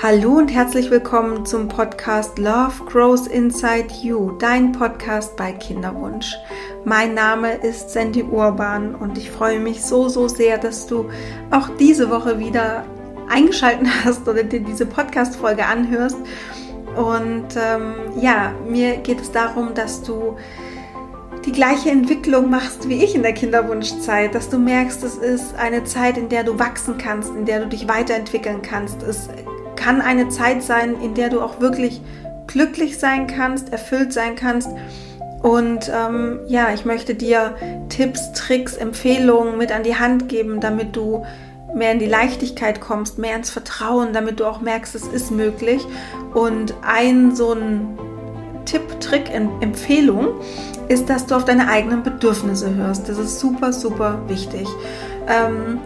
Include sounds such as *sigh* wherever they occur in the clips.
Hallo und herzlich willkommen zum Podcast Love Grows Inside You, dein Podcast bei Kinderwunsch. Mein Name ist Sandy Urban und ich freue mich so, so sehr, dass du auch diese Woche wieder eingeschaltet *laughs* hast oder dir diese Podcast-Folge anhörst. Und ähm, ja, mir geht es darum, dass du die gleiche Entwicklung machst wie ich in der Kinderwunschzeit, dass du merkst, es ist eine Zeit, in der du wachsen kannst, in der du dich weiterentwickeln kannst. Es kann eine Zeit sein, in der du auch wirklich glücklich sein kannst, erfüllt sein kannst. Und ähm, ja, ich möchte dir Tipps, Tricks, Empfehlungen mit an die Hand geben, damit du mehr in die Leichtigkeit kommst, mehr ins Vertrauen, damit du auch merkst, es ist möglich. Und ein so ein Tipp, Trick, Empfehlung ist, dass du auf deine eigenen Bedürfnisse hörst. Das ist super, super wichtig. Ähm,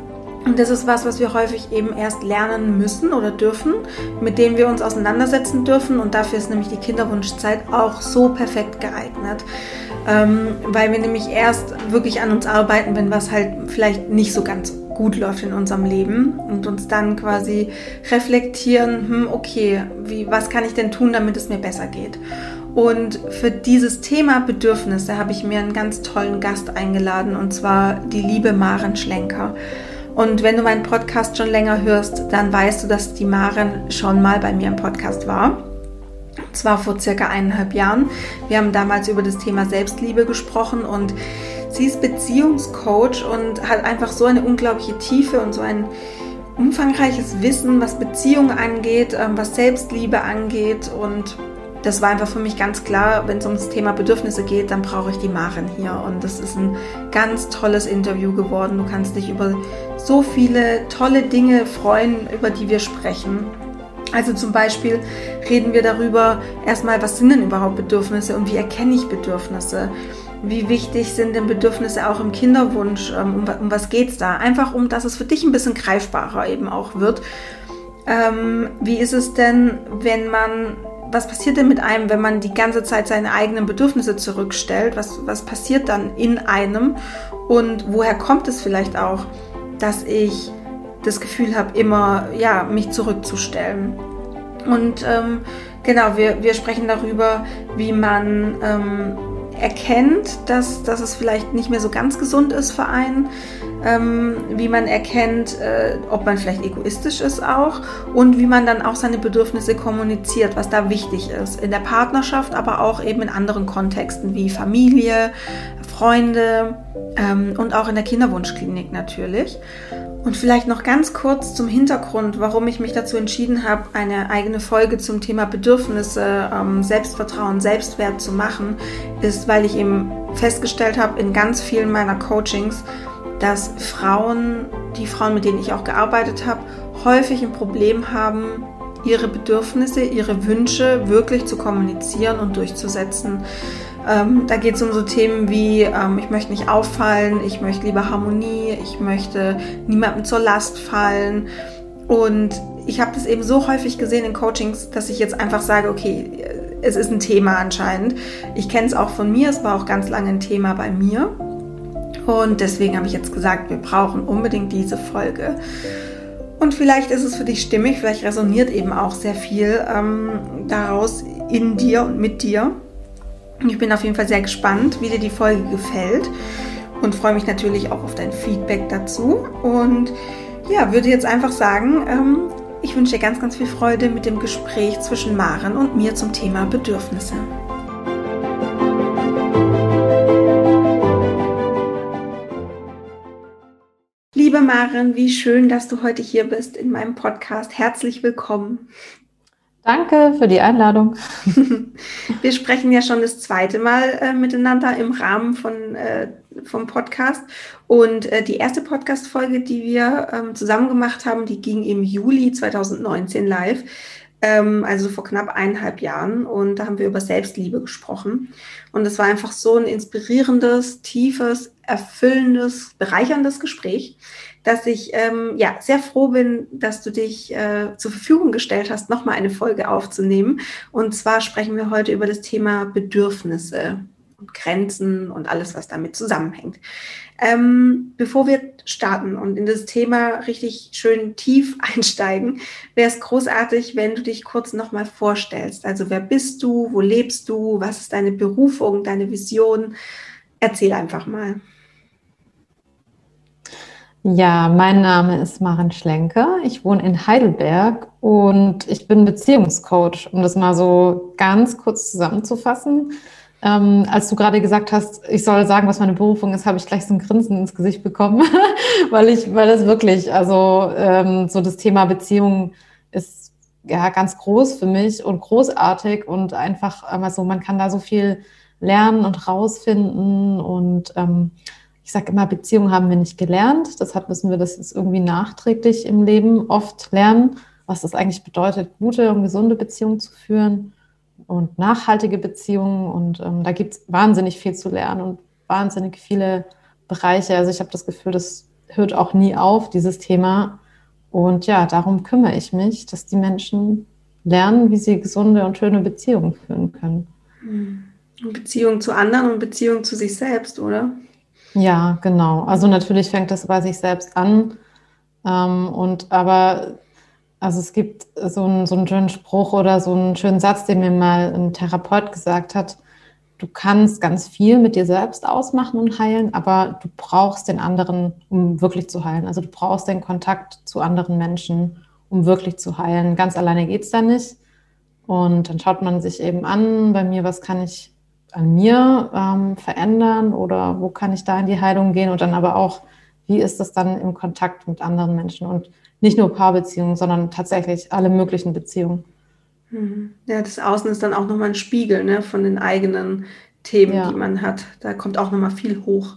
und das ist was, was wir häufig eben erst lernen müssen oder dürfen, mit dem wir uns auseinandersetzen dürfen. Und dafür ist nämlich die Kinderwunschzeit auch so perfekt geeignet. Ähm, weil wir nämlich erst wirklich an uns arbeiten, wenn was halt vielleicht nicht so ganz gut läuft in unserem Leben und uns dann quasi reflektieren, hm, okay, wie, was kann ich denn tun, damit es mir besser geht? Und für dieses Thema Bedürfnisse habe ich mir einen ganz tollen Gast eingeladen und zwar die liebe Maren Schlenker. Und wenn du meinen Podcast schon länger hörst, dann weißt du, dass die Maren schon mal bei mir im Podcast war. Und zwar vor circa eineinhalb Jahren. Wir haben damals über das Thema Selbstliebe gesprochen und sie ist Beziehungscoach und hat einfach so eine unglaubliche Tiefe und so ein umfangreiches Wissen, was Beziehungen angeht, ähm, was Selbstliebe angeht und das war einfach für mich ganz klar, wenn es ums Thema Bedürfnisse geht, dann brauche ich die Maren hier. Und das ist ein ganz tolles Interview geworden. Du kannst dich über so viele tolle Dinge freuen, über die wir sprechen. Also zum Beispiel reden wir darüber, erstmal, was sind denn überhaupt Bedürfnisse und wie erkenne ich Bedürfnisse? Wie wichtig sind denn Bedürfnisse auch im Kinderwunsch? Ähm, um, um was geht es da? Einfach um, dass es für dich ein bisschen greifbarer eben auch wird. Ähm, wie ist es denn, wenn man was passiert denn mit einem, wenn man die ganze Zeit seine eigenen Bedürfnisse zurückstellt? Was, was passiert dann in einem? Und woher kommt es vielleicht auch, dass ich das Gefühl habe, immer ja, mich zurückzustellen? Und ähm, genau, wir, wir sprechen darüber, wie man ähm, erkennt, dass, dass es vielleicht nicht mehr so ganz gesund ist für einen, ähm, wie man erkennt, äh, ob man vielleicht egoistisch ist auch und wie man dann auch seine Bedürfnisse kommuniziert, was da wichtig ist. In der Partnerschaft, aber auch eben in anderen Kontexten wie Familie, Freunde ähm, und auch in der Kinderwunschklinik natürlich. Und vielleicht noch ganz kurz zum Hintergrund, warum ich mich dazu entschieden habe, eine eigene Folge zum Thema Bedürfnisse, ähm, Selbstvertrauen, Selbstwert zu machen, ist, weil ich eben festgestellt habe in ganz vielen meiner Coachings, dass Frauen, die Frauen, mit denen ich auch gearbeitet habe, häufig ein Problem haben, ihre Bedürfnisse, ihre Wünsche wirklich zu kommunizieren und durchzusetzen. Ähm, da geht es um so Themen wie, ähm, ich möchte nicht auffallen, ich möchte lieber Harmonie, ich möchte niemandem zur Last fallen. Und ich habe das eben so häufig gesehen in Coachings, dass ich jetzt einfach sage, okay, es ist ein Thema anscheinend. Ich kenne es auch von mir, es war auch ganz lange ein Thema bei mir. Und deswegen habe ich jetzt gesagt, wir brauchen unbedingt diese Folge. Und vielleicht ist es für dich stimmig, vielleicht resoniert eben auch sehr viel ähm, daraus in dir und mit dir. Ich bin auf jeden Fall sehr gespannt, wie dir die Folge gefällt und freue mich natürlich auch auf dein Feedback dazu. Und ja, würde jetzt einfach sagen, ähm, ich wünsche dir ganz, ganz viel Freude mit dem Gespräch zwischen Maren und mir zum Thema Bedürfnisse. Liebe Maren, wie schön, dass du heute hier bist in meinem Podcast. Herzlich willkommen. Danke für die Einladung. *laughs* Wir sprechen ja schon das zweite Mal äh, miteinander im Rahmen von, äh, vom Podcast. Und äh, die erste Podcast-Folge, die wir ähm, zusammen gemacht haben, die ging im Juli 2019 live, ähm, also vor knapp eineinhalb Jahren. Und da haben wir über Selbstliebe gesprochen. Und es war einfach so ein inspirierendes, tiefes, erfüllendes, bereicherndes Gespräch dass ich ähm, ja sehr froh bin, dass du dich äh, zur Verfügung gestellt hast, nochmal eine Folge aufzunehmen. Und zwar sprechen wir heute über das Thema Bedürfnisse. und Grenzen und alles, was damit zusammenhängt. Ähm, bevor wir starten und in das Thema richtig schön tief *laughs* einsteigen, wäre es großartig, wenn du dich kurz nochmal vorstellst. Also wer bist du, wo lebst du, was ist deine Berufung, deine Vision? Erzähl einfach mal. Ja, mein Name ist Maren Schlenker. Ich wohne in Heidelberg und ich bin Beziehungscoach, um das mal so ganz kurz zusammenzufassen. Ähm, als du gerade gesagt hast, ich soll sagen, was meine Berufung ist, habe ich gleich so ein Grinsen ins Gesicht bekommen, *laughs* weil ich, weil das wirklich, also ähm, so das Thema Beziehung ist ja ganz groß für mich und großartig und einfach, also man kann da so viel lernen und rausfinden und ähm, ich sage immer, Beziehungen haben wir nicht gelernt. Deshalb müssen wir das jetzt irgendwie nachträglich im Leben oft lernen, was das eigentlich bedeutet, gute und gesunde Beziehungen zu führen und nachhaltige Beziehungen. Und ähm, da gibt es wahnsinnig viel zu lernen und wahnsinnig viele Bereiche. Also ich habe das Gefühl, das hört auch nie auf, dieses Thema. Und ja, darum kümmere ich mich, dass die Menschen lernen, wie sie gesunde und schöne Beziehungen führen können. Beziehung zu anderen und Beziehung zu sich selbst, oder? Ja, genau. Also natürlich fängt das bei sich selbst an. Ähm, und aber, also es gibt so einen, so einen schönen Spruch oder so einen schönen Satz, den mir mal ein Therapeut gesagt hat. Du kannst ganz viel mit dir selbst ausmachen und heilen, aber du brauchst den anderen, um wirklich zu heilen. Also du brauchst den Kontakt zu anderen Menschen, um wirklich zu heilen. Ganz alleine geht es da nicht. Und dann schaut man sich eben an, bei mir, was kann ich an mir ähm, verändern oder wo kann ich da in die Heilung gehen und dann aber auch, wie ist das dann im Kontakt mit anderen Menschen und nicht nur Paarbeziehungen, sondern tatsächlich alle möglichen Beziehungen. Mhm. Ja, das Außen ist dann auch nochmal ein Spiegel ne, von den eigenen Themen, ja. die man hat. Da kommt auch nochmal viel hoch.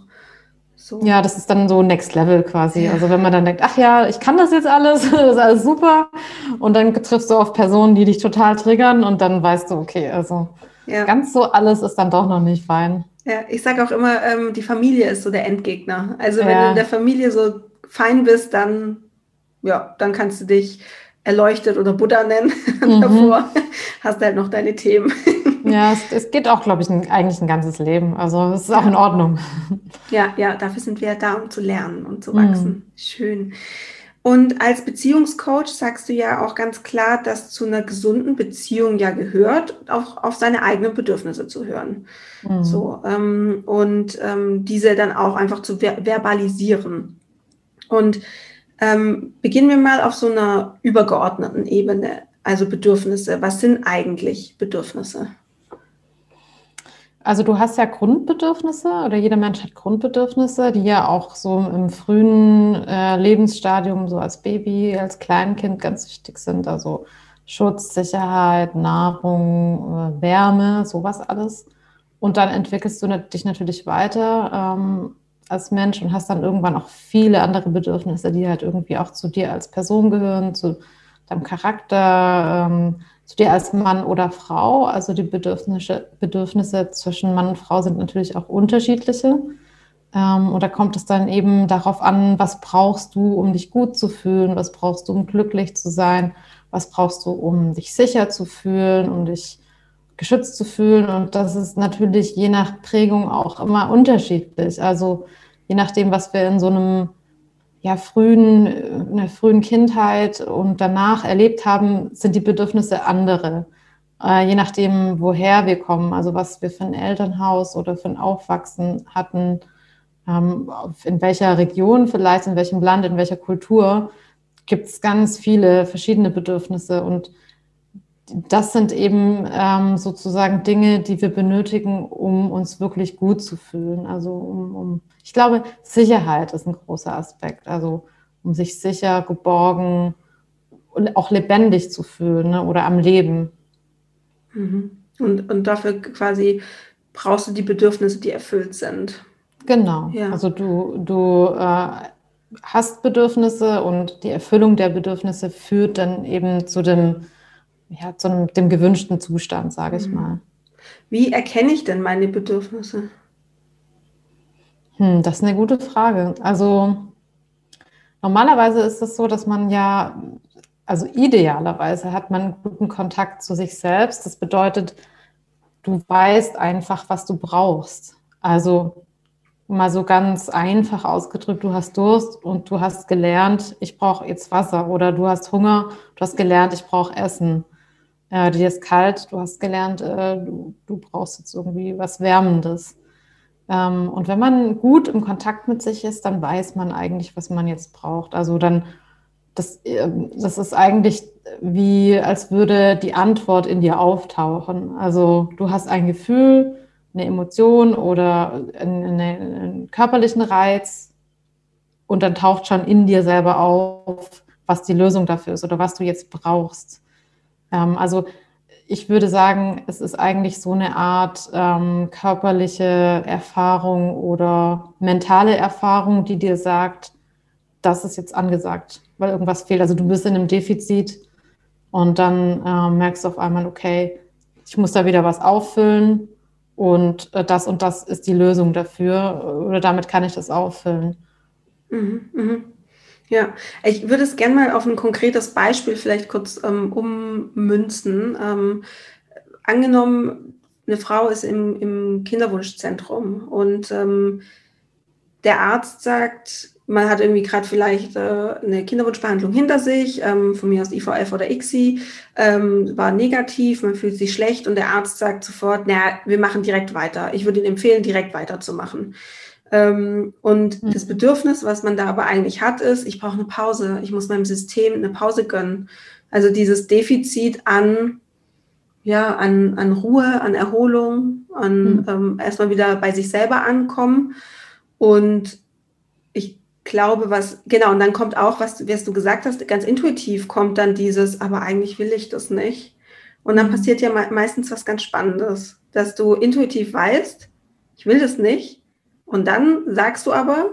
So. Ja, das ist dann so Next Level quasi. Ja. Also wenn man dann denkt, ach ja, ich kann das jetzt alles, *laughs* das ist alles super. Und dann triffst du auf Personen, die dich total triggern und dann weißt du, okay, also ja. Ganz so alles ist dann doch noch nicht fein. Ja, ich sage auch immer, ähm, die Familie ist so der Endgegner. Also wenn du in der Familie so fein bist, dann, ja, dann kannst du dich erleuchtet oder Buddha nennen. *laughs* Mhm. Davor hast du halt noch deine Themen. *laughs* Ja, es, es geht auch, glaube ich, ein, eigentlich ein ganzes Leben. Also es ist auch in Ordnung. Ja, ja, dafür sind wir da, um zu lernen und zu wachsen. Mhm. Schön. Und als Beziehungscoach sagst du ja auch ganz klar, dass zu einer gesunden Beziehung ja gehört, auch auf seine eigenen Bedürfnisse zu hören. Mhm. So, ähm, und ähm, diese dann auch einfach zu ver verbalisieren. Und ähm, beginnen wir mal auf so einer übergeordneten Ebene, also Bedürfnisse. Was sind eigentlich Bedürfnisse? Also du hast ja Grundbedürfnisse oder jeder Mensch hat Grundbedürfnisse, die ja auch so im frühen äh, Lebensstadium, so als Baby, als Kleinkind ganz wichtig sind. Also Schutz, Sicherheit, Nahrung, äh, Wärme, sowas alles. Und dann entwickelst du dich natürlich weiter ähm, als Mensch und hast dann irgendwann auch viele andere Bedürfnisse, die halt irgendwie auch zu dir als Person gehören, zu deinem Charakter. Ähm, zu dir als Mann oder Frau. Also die Bedürfnisse, Bedürfnisse zwischen Mann und Frau sind natürlich auch unterschiedliche. Ähm, und da kommt es dann eben darauf an, was brauchst du, um dich gut zu fühlen, was brauchst du, um glücklich zu sein, was brauchst du, um dich sicher zu fühlen, um dich geschützt zu fühlen. Und das ist natürlich je nach Prägung auch immer unterschiedlich. Also je nachdem, was wir in so einem ja, frühen, in der frühen Kindheit und danach erlebt haben, sind die Bedürfnisse andere. Äh, je nachdem, woher wir kommen, also was wir für ein Elternhaus oder für ein Aufwachsen hatten, ähm, in welcher Region vielleicht, in welchem Land, in welcher Kultur, gibt es ganz viele verschiedene Bedürfnisse und das sind eben ähm, sozusagen Dinge, die wir benötigen, um uns wirklich gut zu fühlen. Also um, um, ich glaube, Sicherheit ist ein großer Aspekt. Also um sich sicher, geborgen und auch lebendig zu fühlen ne? oder am Leben. Mhm. Und, und dafür quasi brauchst du die Bedürfnisse, die erfüllt sind. Genau. Ja. Also du, du äh, hast Bedürfnisse und die Erfüllung der Bedürfnisse führt dann eben zu dem ja, zu einem, dem gewünschten Zustand, sage ich mhm. mal. Wie erkenne ich denn meine Bedürfnisse? Hm, das ist eine gute Frage. Also normalerweise ist es so, dass man ja, also idealerweise hat man einen guten Kontakt zu sich selbst. Das bedeutet, du weißt einfach, was du brauchst. Also mal so ganz einfach ausgedrückt, du hast Durst und du hast gelernt, ich brauche jetzt Wasser oder du hast Hunger, du hast gelernt, ich brauche Essen. Äh, dir ist kalt, du hast gelernt, äh, du, du, brauchst jetzt irgendwie was Wärmendes. Ähm, und wenn man gut im Kontakt mit sich ist, dann weiß man eigentlich, was man jetzt braucht. Also dann, das, äh, das ist eigentlich wie, als würde die Antwort in dir auftauchen. Also du hast ein Gefühl, eine Emotion oder einen, einen körperlichen Reiz und dann taucht schon in dir selber auf, was die Lösung dafür ist oder was du jetzt brauchst. Ähm, also ich würde sagen, es ist eigentlich so eine Art ähm, körperliche Erfahrung oder mentale Erfahrung, die dir sagt, das ist jetzt angesagt, weil irgendwas fehlt. Also du bist in einem Defizit und dann äh, merkst du auf einmal, okay, ich muss da wieder was auffüllen und äh, das und das ist die Lösung dafür oder damit kann ich das auffüllen. Mhm, mh. Ja, ich würde es gerne mal auf ein konkretes Beispiel vielleicht kurz ähm, ummünzen. Ähm, angenommen, eine Frau ist im, im Kinderwunschzentrum und ähm, der Arzt sagt, man hat irgendwie gerade vielleicht äh, eine Kinderwunschbehandlung hinter sich, ähm, von mir aus IVF oder ICSI, ähm, war negativ, man fühlt sich schlecht und der Arzt sagt sofort, naja, wir machen direkt weiter. Ich würde Ihnen empfehlen, direkt weiterzumachen. Ähm, und mhm. das Bedürfnis, was man da aber eigentlich hat, ist, ich brauche eine Pause. Ich muss meinem System eine Pause gönnen. Also dieses Defizit an, ja, an, an Ruhe, an Erholung, an mhm. ähm, erstmal wieder bei sich selber ankommen. Und ich glaube, was, genau, und dann kommt auch, was, was du gesagt hast, ganz intuitiv kommt dann dieses, aber eigentlich will ich das nicht. Und dann mhm. passiert ja meistens was ganz Spannendes, dass du intuitiv weißt, ich will das nicht und dann sagst du aber,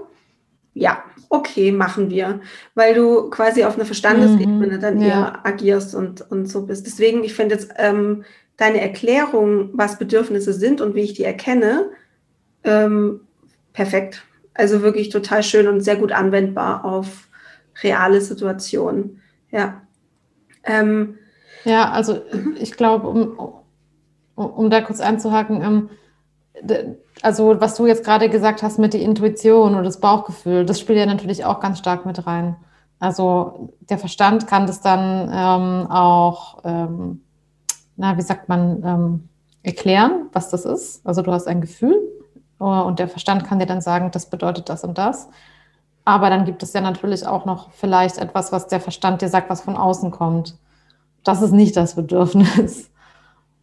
ja, okay, machen wir, weil du quasi auf einer Verstandesebene mhm, dann ja. eher agierst und, und so bist. Deswegen, ich finde jetzt ähm, deine Erklärung, was Bedürfnisse sind und wie ich die erkenne, ähm, perfekt. Also wirklich total schön und sehr gut anwendbar auf reale Situationen. Ja. Ähm, ja, also mhm. ich glaube, um, um, da kurz einzuhaken, ähm, also was du jetzt gerade gesagt hast mit der Intuition und das Bauchgefühl, das spielt ja natürlich auch ganz stark mit rein. Also der Verstand kann das dann ähm, auch, ähm, na, wie sagt man, ähm, erklären, was das ist. Also du hast ein Gefühl äh, und der Verstand kann dir dann sagen, das bedeutet das und das. Aber dann gibt es ja natürlich auch noch vielleicht etwas, was der Verstand dir sagt, was von außen kommt. Das ist nicht das Bedürfnis.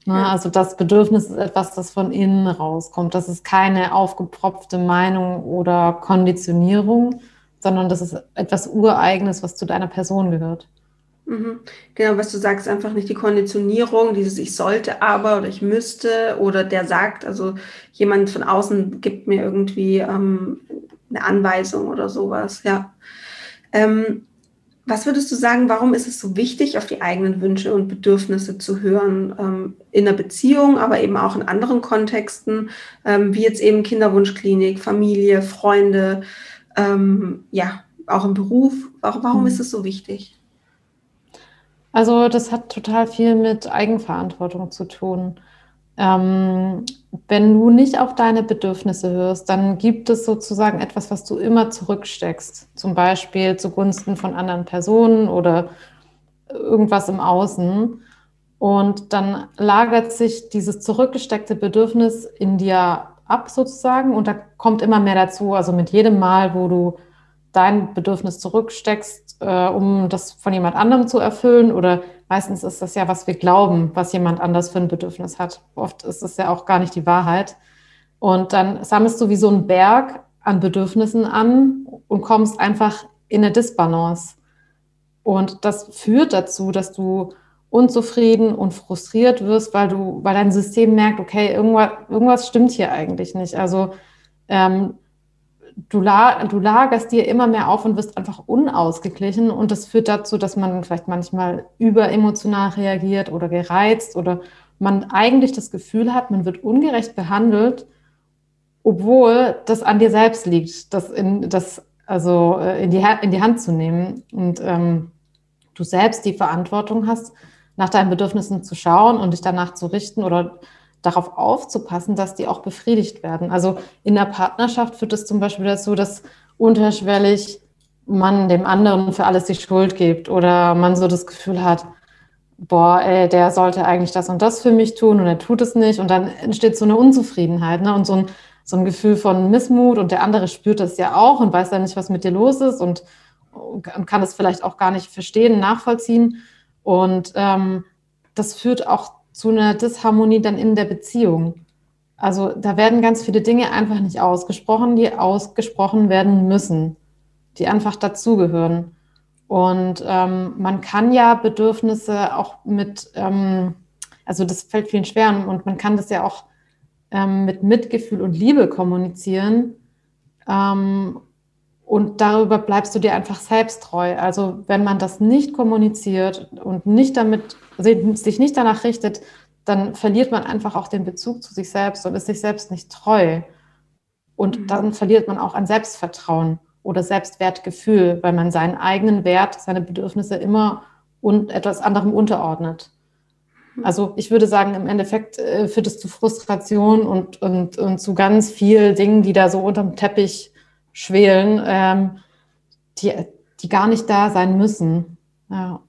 Ne? Ja. Also das Bedürfnis ist etwas, das von innen rauskommt. Das ist keine aufgepropfte Meinung oder Konditionierung, sondern das ist etwas Ureigenes, was zu deiner Person gehört. Mhm. Genau, was du sagst, einfach nicht die Konditionierung, dieses ich sollte aber oder ich müsste oder der sagt, also jemand von außen gibt mir irgendwie ähm, eine Anweisung oder sowas, ja. Ähm, was würdest du sagen, warum ist es so wichtig, auf die eigenen Wünsche und Bedürfnisse zu hören, ähm, in der Beziehung, aber eben auch in anderen Kontexten, ähm, wie jetzt eben Kinderwunschklinik, Familie, Freunde, ähm, ja, auch im Beruf? Warum, warum mhm. ist es so wichtig? Also das hat total viel mit Eigenverantwortung zu tun. Ähm, wenn du nicht auf deine Bedürfnisse hörst, dann gibt es sozusagen etwas, was du immer zurücksteckst. Zum Beispiel zugunsten von anderen Personen oder irgendwas im Außen. Und dann lagert sich dieses zurückgesteckte Bedürfnis in dir ab sozusagen und da kommt immer mehr dazu. Also mit jedem Mal, wo du dein Bedürfnis zurücksteckst, äh, um das von jemand anderem zu erfüllen oder meistens ist das ja, was wir glauben, was jemand anders für ein Bedürfnis hat. Oft ist es ja auch gar nicht die Wahrheit. Und dann sammelst du wie so einen Berg an Bedürfnissen an und kommst einfach in eine Disbalance. Und das führt dazu, dass du unzufrieden und frustriert wirst, weil du, weil dein System merkt, okay, irgendwas, irgendwas stimmt hier eigentlich nicht. Also ähm, du, la du lagerst dir immer mehr auf und wirst einfach unausgeglichen. Und das führt dazu, dass man vielleicht manchmal überemotional reagiert oder gereizt oder man eigentlich das Gefühl hat, man wird ungerecht behandelt, obwohl das an dir selbst liegt, das in, das also äh, in die, in die Hand zu nehmen. Und ähm, du selbst die Verantwortung hast, nach deinen Bedürfnissen zu schauen und dich danach zu richten oder darauf aufzupassen, dass die auch befriedigt werden. Also in der Partnerschaft führt es zum Beispiel dazu, dass unterschwellig man dem anderen für alles die Schuld gibt oder man so das Gefühl hat, boah, ey, der sollte eigentlich das und das für mich tun und er tut es nicht. Und dann entsteht so eine Unzufriedenheit ne? und so ein, so ein Gefühl von Missmut und der andere spürt das ja auch und weiß dann nicht, was mit dir los ist und, und kann es vielleicht auch gar nicht verstehen, nachvollziehen. Und ähm, das führt auch zu einer Disharmonie dann in der Beziehung. Also da werden ganz viele Dinge einfach nicht ausgesprochen, die ausgesprochen werden müssen, die einfach dazugehören. Und ähm, man kann ja Bedürfnisse auch mit, ähm, also das fällt vielen schwer und man kann das ja auch ähm, mit Mitgefühl und Liebe kommunizieren. Ähm, und darüber bleibst du dir einfach selbst treu. Also wenn man das nicht kommuniziert und nicht damit, sich nicht danach richtet, dann verliert man einfach auch den Bezug zu sich selbst und ist sich selbst nicht treu. Und mhm. dann verliert man auch an Selbstvertrauen oder Selbstwertgefühl, weil man seinen eigenen Wert, seine Bedürfnisse immer und etwas anderem unterordnet. Mhm. Also ich würde sagen, im Endeffekt äh, führt es zu Frustration und, und, und zu ganz vielen Dingen, die da so unterm Teppich schwelen, ähm, die, die gar nicht da sein müssen. Ja.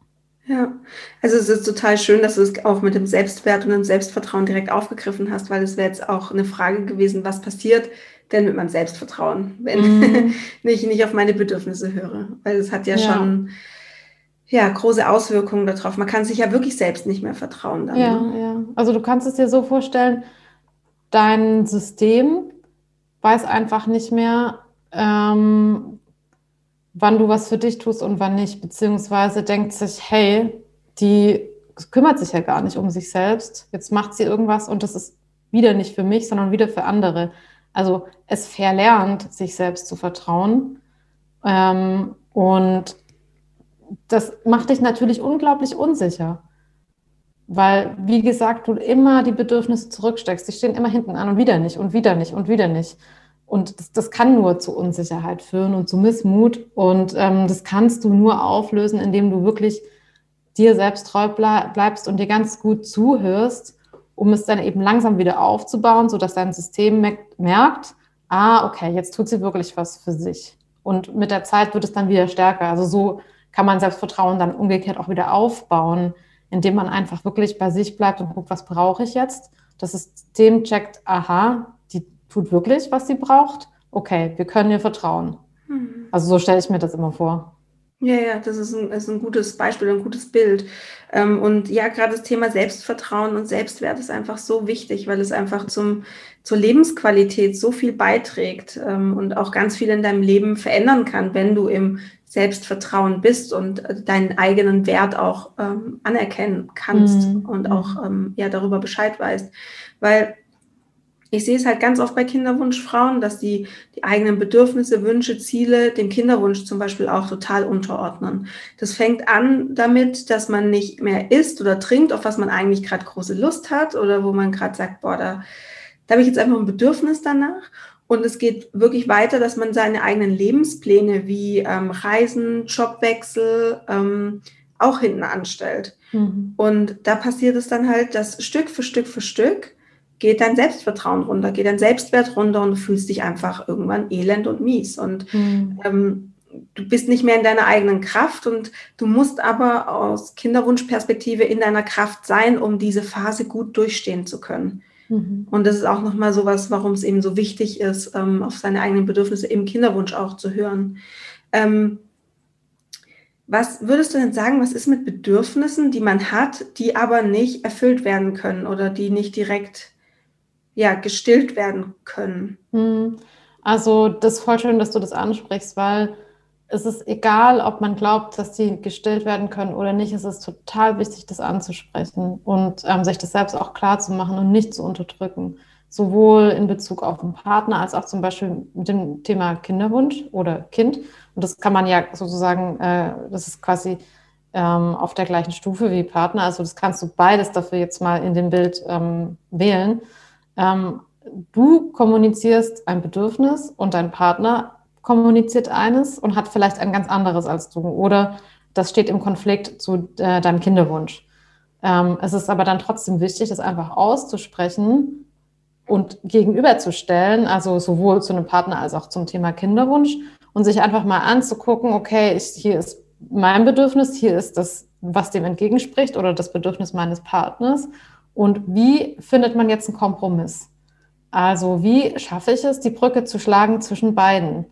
Ja, also es ist total schön, dass du es auch mit dem Selbstwert und dem Selbstvertrauen direkt aufgegriffen hast, weil es wäre jetzt auch eine Frage gewesen, was passiert denn mit meinem Selbstvertrauen, wenn mm. *laughs* ich nicht auf meine Bedürfnisse höre. Weil es hat ja, ja, schon ja, große Auswirkungen darauf. Man kann sich ja wirklich selbst nicht mehr vertrauen. Dann, ja, ne? ja. Also du kannst es dir so vorstellen, dein System weiß einfach nicht mehr, ähm, wann du was für dich tust und wann nicht, beziehungsweise denkt sich, hey, die kümmert sich ja gar nicht um sich selbst, jetzt macht sie irgendwas und das ist wieder nicht für mich, sondern wieder für andere. Also es verlernt, sich selbst zu vertrauen. Ähm, und das macht dich natürlich unglaublich unsicher. Weil, wie gesagt, du immer die Bedürfnisse zurücksteckst. Die stehen immer hinten an und wieder nicht und wieder nicht und wieder nicht. Und das, das kann nur zu Unsicherheit führen und zu Missmut. Und ähm, das kannst du nur auflösen, indem du wirklich dir selbst treu bleibst und dir ganz gut zuhörst, um es dann eben langsam wieder aufzubauen, sodass dein System merkt, ah, okay, jetzt tut sie wirklich was für sich. Und mit der Zeit wird es dann wieder stärker. Also so kann man Selbstvertrauen dann umgekehrt auch wieder aufbauen, indem man einfach wirklich bei sich bleibt und guckt, was brauche ich jetzt. Das System checkt, aha, tut wirklich, was sie braucht. Okay, wir können ihr vertrauen. Mhm. Also so stelle ich mir das immer vor. Ja, ja, das ist ein, ist ein gutes Beispiel, ein gutes Bild. Ähm, und ja, gerade das Thema Selbstvertrauen und Selbstwert ist einfach so wichtig, weil es einfach zum, zur Lebensqualität so viel beiträgt ähm, und auch ganz viel in deinem Leben verändern kann, wenn du im Selbstvertrauen bist und äh, deinen eigenen Wert auch ähm, anerkennen kannst mhm. und auch ähm, ja darüber Bescheid weißt. Weil ich sehe es halt ganz oft bei Kinderwunschfrauen, dass die die eigenen Bedürfnisse, Wünsche, Ziele dem Kinderwunsch zum Beispiel auch total unterordnen. Das fängt an damit, dass man nicht mehr isst oder trinkt, auf was man eigentlich gerade große Lust hat oder wo man gerade sagt, boah, da, da habe ich jetzt einfach ein Bedürfnis danach. Und es geht wirklich weiter, dass man seine eigenen Lebenspläne wie ähm, Reisen, Jobwechsel ähm, auch hinten anstellt. Mhm. Und da passiert es dann halt, dass Stück für Stück für Stück geht dein Selbstvertrauen runter, geht dein Selbstwert runter und du fühlst dich einfach irgendwann elend und mies. Und mhm. ähm, du bist nicht mehr in deiner eigenen Kraft und du musst aber aus Kinderwunschperspektive in deiner Kraft sein, um diese Phase gut durchstehen zu können. Mhm. Und das ist auch nochmal sowas, warum es eben so wichtig ist, ähm, auf seine eigenen Bedürfnisse im Kinderwunsch auch zu hören. Ähm, was würdest du denn sagen, was ist mit Bedürfnissen, die man hat, die aber nicht erfüllt werden können oder die nicht direkt ja, gestillt werden können. Hm. Also das ist voll schön, dass du das ansprichst, weil es ist egal, ob man glaubt, dass sie gestillt werden können oder nicht. Es ist total wichtig, das anzusprechen und ähm, sich das selbst auch klar zu machen und nicht zu unterdrücken. Sowohl in Bezug auf den Partner als auch zum Beispiel mit dem Thema Kinderwunsch oder Kind. Und das kann man ja sozusagen, äh, das ist quasi ähm, auf der gleichen Stufe wie Partner. Also das kannst du beides dafür jetzt mal in dem Bild ähm, wählen. Ähm, du kommunizierst ein Bedürfnis und dein Partner kommuniziert eines und hat vielleicht ein ganz anderes als du. Oder das steht im Konflikt zu äh, deinem Kinderwunsch. Ähm, es ist aber dann trotzdem wichtig, das einfach auszusprechen und gegenüberzustellen, also sowohl zu einem Partner als auch zum Thema Kinderwunsch und sich einfach mal anzugucken, okay, ich, hier ist mein Bedürfnis, hier ist das, was dem entgegenspricht oder das Bedürfnis meines Partners und wie findet man jetzt einen Kompromiss? Also wie schaffe ich es, die Brücke zu schlagen zwischen beiden,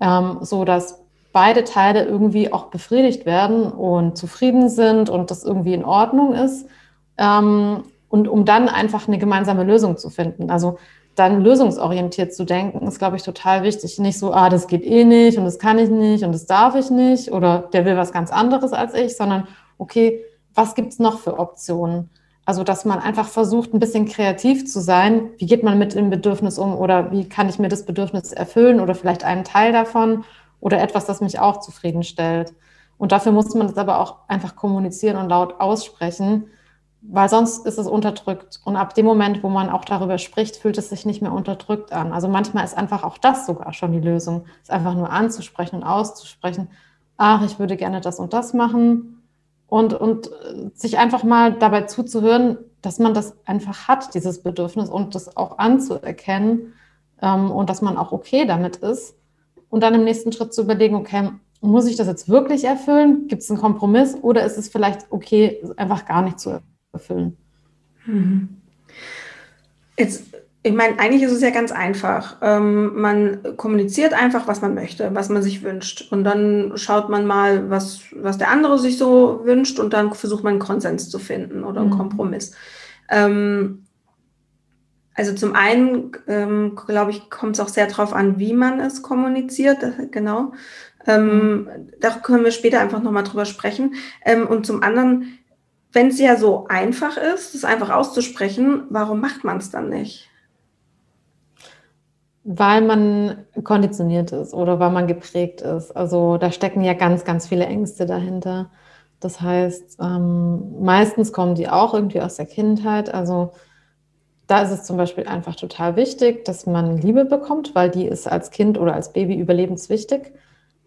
ähm, so dass beide Teile irgendwie auch befriedigt werden und zufrieden sind und das irgendwie in Ordnung ist. Ähm, und um dann einfach eine gemeinsame Lösung zu finden. Also dann lösungsorientiert zu denken, ist, glaube ich, total wichtig. Nicht so, ah, das geht eh nicht und das kann ich nicht und das darf ich nicht oder der will was ganz anderes als ich, sondern okay, was gibt es noch für Optionen? Also, dass man einfach versucht, ein bisschen kreativ zu sein. Wie geht man mit dem Bedürfnis um oder wie kann ich mir das Bedürfnis erfüllen oder vielleicht einen Teil davon oder etwas, das mich auch zufriedenstellt. Und dafür muss man das aber auch einfach kommunizieren und laut aussprechen, weil sonst ist es unterdrückt. Und ab dem Moment, wo man auch darüber spricht, fühlt es sich nicht mehr unterdrückt an. Also manchmal ist einfach auch das sogar schon die Lösung, es einfach nur anzusprechen und auszusprechen. Ach, ich würde gerne das und das machen und, und äh, sich einfach mal dabei zuzuhören, dass man das einfach hat, dieses Bedürfnis und das auch anzuerkennen ähm, und dass man auch okay damit ist. Und dann im nächsten Schritt zu überlegen, okay, muss ich das jetzt wirklich erfüllen? Gibt es einen Kompromiss oder ist es vielleicht okay, einfach gar nicht zu erfüllen? Mhm. Jetzt ich meine, eigentlich ist es ja ganz einfach. Ähm, man kommuniziert einfach, was man möchte, was man sich wünscht. Und dann schaut man mal, was, was der andere sich so wünscht und dann versucht man einen Konsens zu finden oder einen mhm. Kompromiss. Ähm, also zum einen, ähm, glaube ich, kommt es auch sehr darauf an, wie man es kommuniziert. Genau. Ähm, mhm. Da können wir später einfach nochmal drüber sprechen. Ähm, und zum anderen, wenn es ja so einfach ist, es einfach auszusprechen, warum macht man es dann nicht? Weil man konditioniert ist oder weil man geprägt ist. Also da stecken ja ganz, ganz viele Ängste dahinter. Das heißt, ähm, meistens kommen die auch irgendwie aus der Kindheit. Also da ist es zum Beispiel einfach total wichtig, dass man Liebe bekommt, weil die ist als Kind oder als Baby überlebenswichtig.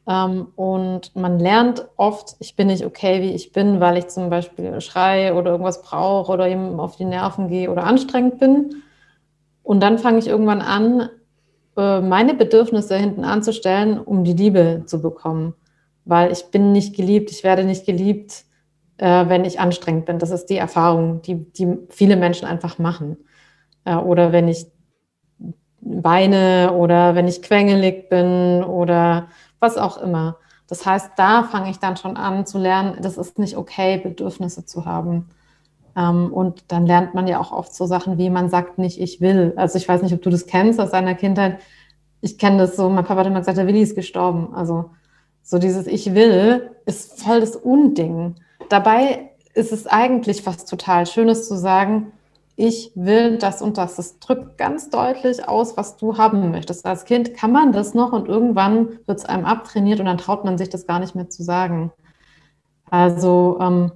Ähm, und man lernt oft, ich bin nicht okay, wie ich bin, weil ich zum Beispiel schreie oder irgendwas brauche oder ihm auf die Nerven gehe oder anstrengend bin. Und dann fange ich irgendwann an, meine Bedürfnisse hinten anzustellen, um die Liebe zu bekommen. Weil ich bin nicht geliebt, ich werde nicht geliebt, äh, wenn ich anstrengend bin. Das ist die Erfahrung, die, die viele Menschen einfach machen. Äh, oder wenn ich weine oder wenn ich quengelig bin oder was auch immer. Das heißt, da fange ich dann schon an zu lernen, das ist nicht okay, Bedürfnisse zu haben. Ähm, und dann lernt man ja auch oft so Sachen wie, man sagt nicht, ich will. Also ich weiß nicht, ob du das kennst aus deiner Kindheit. Ich kenne das so, mein Papa hat immer gesagt, der Willi ist gestorben. Also so dieses Ich will ist voll das Unding. Dabei ist es eigentlich was total Schönes zu sagen, ich will das und das. Das drückt ganz deutlich aus, was du haben möchtest. Als Kind kann man das noch und irgendwann wird es einem abtrainiert und dann traut man sich das gar nicht mehr zu sagen. Also ähm,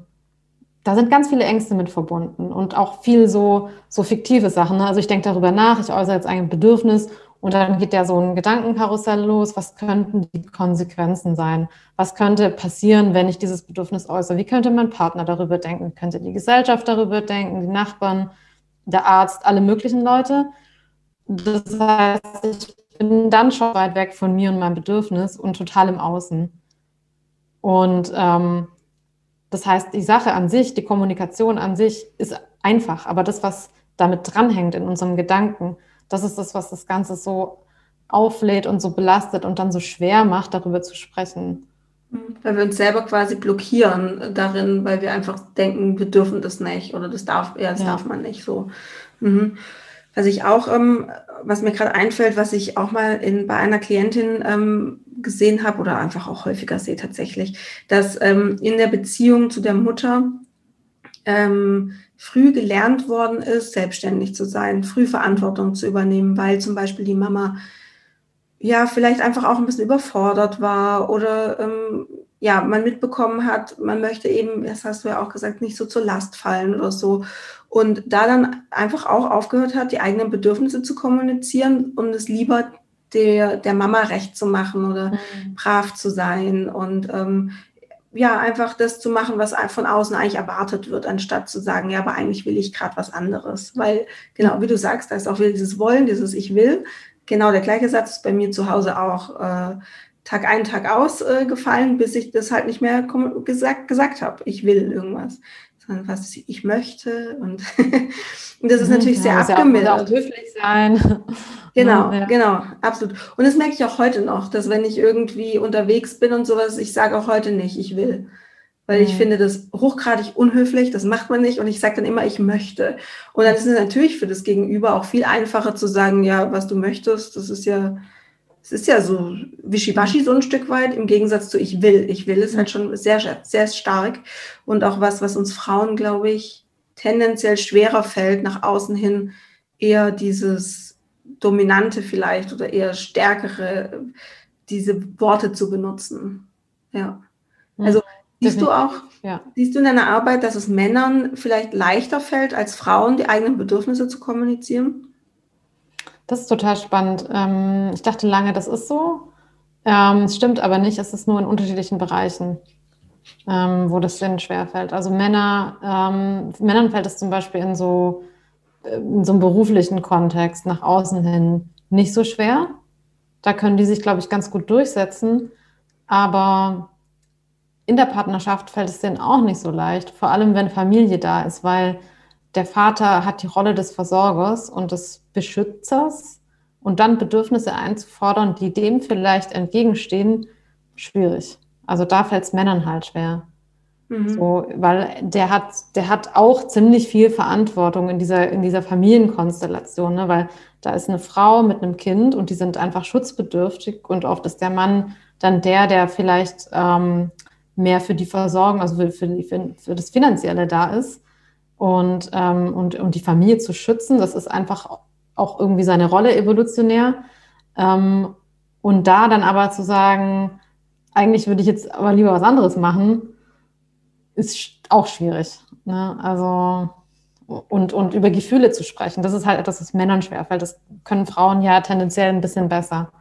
da sind ganz viele Ängste mit verbunden und auch viel so, so fiktive Sachen. Ne? Also ich denke darüber nach, ich äußere jetzt ein Bedürfnis und dann geht ja so ein Gedankenkarussell los. Was könnten die Konsequenzen sein? Was könnte passieren, wenn ich dieses Bedürfnis äußere? Wie könnte mein Partner darüber denken? Wie könnte die Gesellschaft darüber denken? Die Nachbarn, der Arzt, alle möglichen Leute? Das heißt, ich bin dann schon weit weg von mir und meinem Bedürfnis und total im Außen. Und ähm, das heißt, die Sache an sich, die Kommunikation an sich ist einfach, aber das, was damit dranhängt in unserem Gedanken, das ist das, was das Ganze so auflädt und so belastet und dann so schwer macht, darüber zu sprechen. Weil wir uns selber quasi blockieren darin, weil wir einfach denken, wir dürfen das nicht oder das darf, ja, das ja. darf man nicht so. Mhm. Was ich auch, ähm, was mir gerade einfällt, was ich auch mal in, bei einer Klientin ähm, gesehen habe oder einfach auch häufiger sehe tatsächlich, dass ähm, in der Beziehung zu der Mutter ähm, früh gelernt worden ist, selbstständig zu sein, früh Verantwortung zu übernehmen, weil zum Beispiel die Mama ja vielleicht einfach auch ein bisschen überfordert war oder ähm, ja, man mitbekommen hat, man möchte eben, das hast du ja auch gesagt, nicht so zur Last fallen oder so. Und da dann einfach auch aufgehört hat, die eigenen Bedürfnisse zu kommunizieren und es lieber der, der Mama recht zu machen oder mhm. brav zu sein. Und ähm, ja, einfach das zu machen, was von außen eigentlich erwartet wird, anstatt zu sagen, ja, aber eigentlich will ich gerade was anderes. Weil, genau, wie du sagst, da ist auch wieder dieses Wollen, dieses Ich will. Genau der gleiche Satz ist bei mir zu Hause auch äh, Tag ein, Tag aus äh, gefallen, bis ich das halt nicht mehr gesagt, gesagt habe. Ich will irgendwas. Sondern was ich möchte. Und, *laughs* und das ist mhm, natürlich ja, sehr abgemildert. Ja auch, auch höflich sein. *laughs* *laughs* Genau, ja. genau, absolut. Und das merke ich auch heute noch, dass wenn ich irgendwie unterwegs bin und sowas, ich sage auch heute nicht, ich will. Weil mhm. ich finde das hochgradig unhöflich, das macht man nicht und ich sage dann immer, ich möchte. Und dann ist es natürlich für das Gegenüber auch viel einfacher zu sagen, ja, was du möchtest, das ist ja, es ist ja so wischiwaschi so ein Stück weit, im Gegensatz zu ich will. Ich will ist halt schon sehr, sehr stark und auch was, was uns Frauen, glaube ich, tendenziell schwerer fällt, nach außen hin eher dieses dominante vielleicht oder eher stärkere, diese Worte zu benutzen. Ja. Hm. Also siehst du auch, ja. siehst du in deiner Arbeit, dass es Männern vielleicht leichter fällt, als Frauen die eigenen Bedürfnisse zu kommunizieren? Das ist total spannend. Ähm, ich dachte lange, das ist so. Ähm, es stimmt aber nicht, es ist nur in unterschiedlichen Bereichen, ähm, wo das denen schwerfällt. Also Männer, Männern fällt es zum Beispiel in so in so einem beruflichen Kontext nach außen hin nicht so schwer. Da können die sich, glaube ich, ganz gut durchsetzen. Aber in der Partnerschaft fällt es denen auch nicht so leicht, vor allem wenn Familie da ist, weil der Vater hat die Rolle des Versorgers und des Beschützers und dann Bedürfnisse einzufordern, die dem vielleicht entgegenstehen, schwierig. Also da fällt es Männern halt schwer. Mhm. So, weil der hat, der hat auch ziemlich viel Verantwortung in dieser, in dieser Familienkonstellation, ne? weil da ist eine Frau mit einem Kind und die sind einfach schutzbedürftig und oft ist der Mann dann der, der vielleicht ähm, mehr für die Versorgung, also für, für, für das Finanzielle da ist und, ähm, und, und die Familie zu schützen. Das ist einfach auch irgendwie seine Rolle evolutionär. Ähm, und da dann aber zu sagen, eigentlich würde ich jetzt aber lieber was anderes machen, ist auch schwierig. Ne? Also und, und über Gefühle zu sprechen, das ist halt etwas, was Männern schwerfällt. Das können Frauen ja tendenziell ein bisschen besser.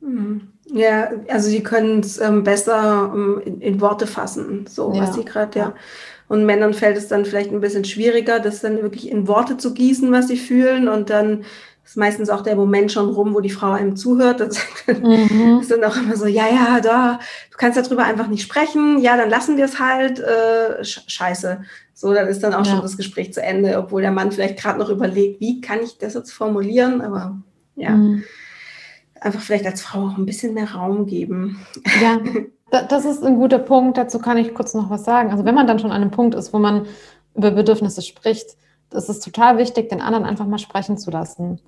Mhm. Ja, also sie können es ähm, besser ähm, in, in, Worte fassen, so ja. was sie gerade, ja. Und Männern fällt es dann vielleicht ein bisschen schwieriger, das dann wirklich in Worte zu gießen, was sie fühlen und dann ist meistens auch der Moment schon rum, wo die Frau einem zuhört. Das *laughs* mhm. ist dann auch immer so, ja, ja, da, du kannst darüber einfach nicht sprechen. Ja, dann lassen wir es halt. Äh, scheiße. So, dann ist dann auch ja. schon das Gespräch zu Ende, obwohl der Mann vielleicht gerade noch überlegt, wie kann ich das jetzt formulieren? Aber ja, mhm. einfach vielleicht als Frau auch ein bisschen mehr Raum geben. Ja, *laughs* das ist ein guter Punkt. Dazu kann ich kurz noch was sagen. Also wenn man dann schon an einem Punkt ist, wo man über Bedürfnisse spricht, ist es total wichtig, den anderen einfach mal sprechen zu lassen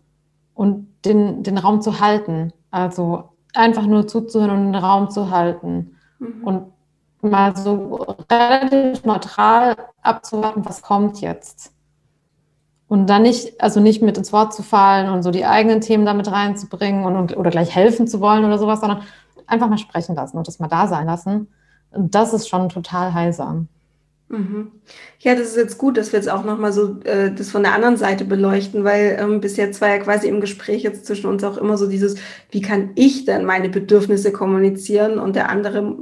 und den, den Raum zu halten. Also einfach nur zuzuhören und den Raum zu halten. Mhm. Und mal so relativ neutral abzuwarten, was kommt jetzt. Und dann nicht, also nicht mit ins Wort zu fallen und so die eigenen Themen damit reinzubringen und, und oder gleich helfen zu wollen oder sowas, sondern einfach mal sprechen lassen und das mal da sein lassen. Das ist schon total heilsam. Mhm. Ja, das ist jetzt gut, dass wir jetzt auch nochmal so äh, das von der anderen Seite beleuchten, weil ähm, bis jetzt war ja quasi im Gespräch jetzt zwischen uns auch immer so dieses, wie kann ich denn meine Bedürfnisse kommunizieren und der andere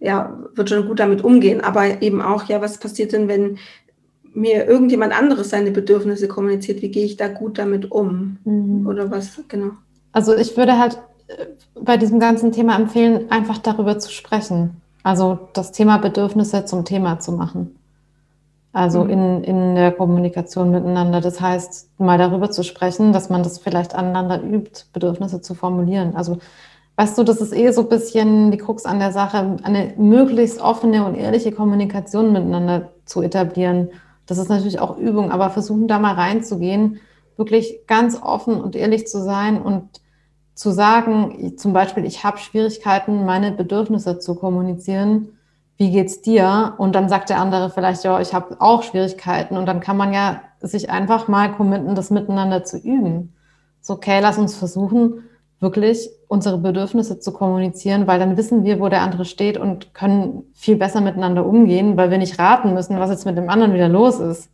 ja, wird schon gut damit umgehen. Aber eben auch, ja, was passiert denn, wenn mir irgendjemand anderes seine Bedürfnisse kommuniziert, wie gehe ich da gut damit um? Mhm. Oder was, genau. Also ich würde halt bei diesem ganzen Thema empfehlen, einfach darüber zu sprechen. Also das Thema Bedürfnisse zum Thema zu machen. Also mhm. in, in der Kommunikation miteinander. Das heißt, mal darüber zu sprechen, dass man das vielleicht aneinander übt, Bedürfnisse zu formulieren. Also weißt du, das ist eh so ein bisschen die Krux an der Sache, eine möglichst offene und ehrliche Kommunikation miteinander zu etablieren. Das ist natürlich auch Übung, aber versuchen da mal reinzugehen, wirklich ganz offen und ehrlich zu sein und zu sagen, zum Beispiel, ich habe Schwierigkeiten, meine Bedürfnisse zu kommunizieren. Wie geht's dir? Und dann sagt der andere vielleicht, ja, ich habe auch Schwierigkeiten. Und dann kann man ja sich einfach mal committen, das miteinander zu üben. So, okay, lass uns versuchen, wirklich unsere Bedürfnisse zu kommunizieren, weil dann wissen wir, wo der andere steht und können viel besser miteinander umgehen, weil wir nicht raten müssen, was jetzt mit dem anderen wieder los ist.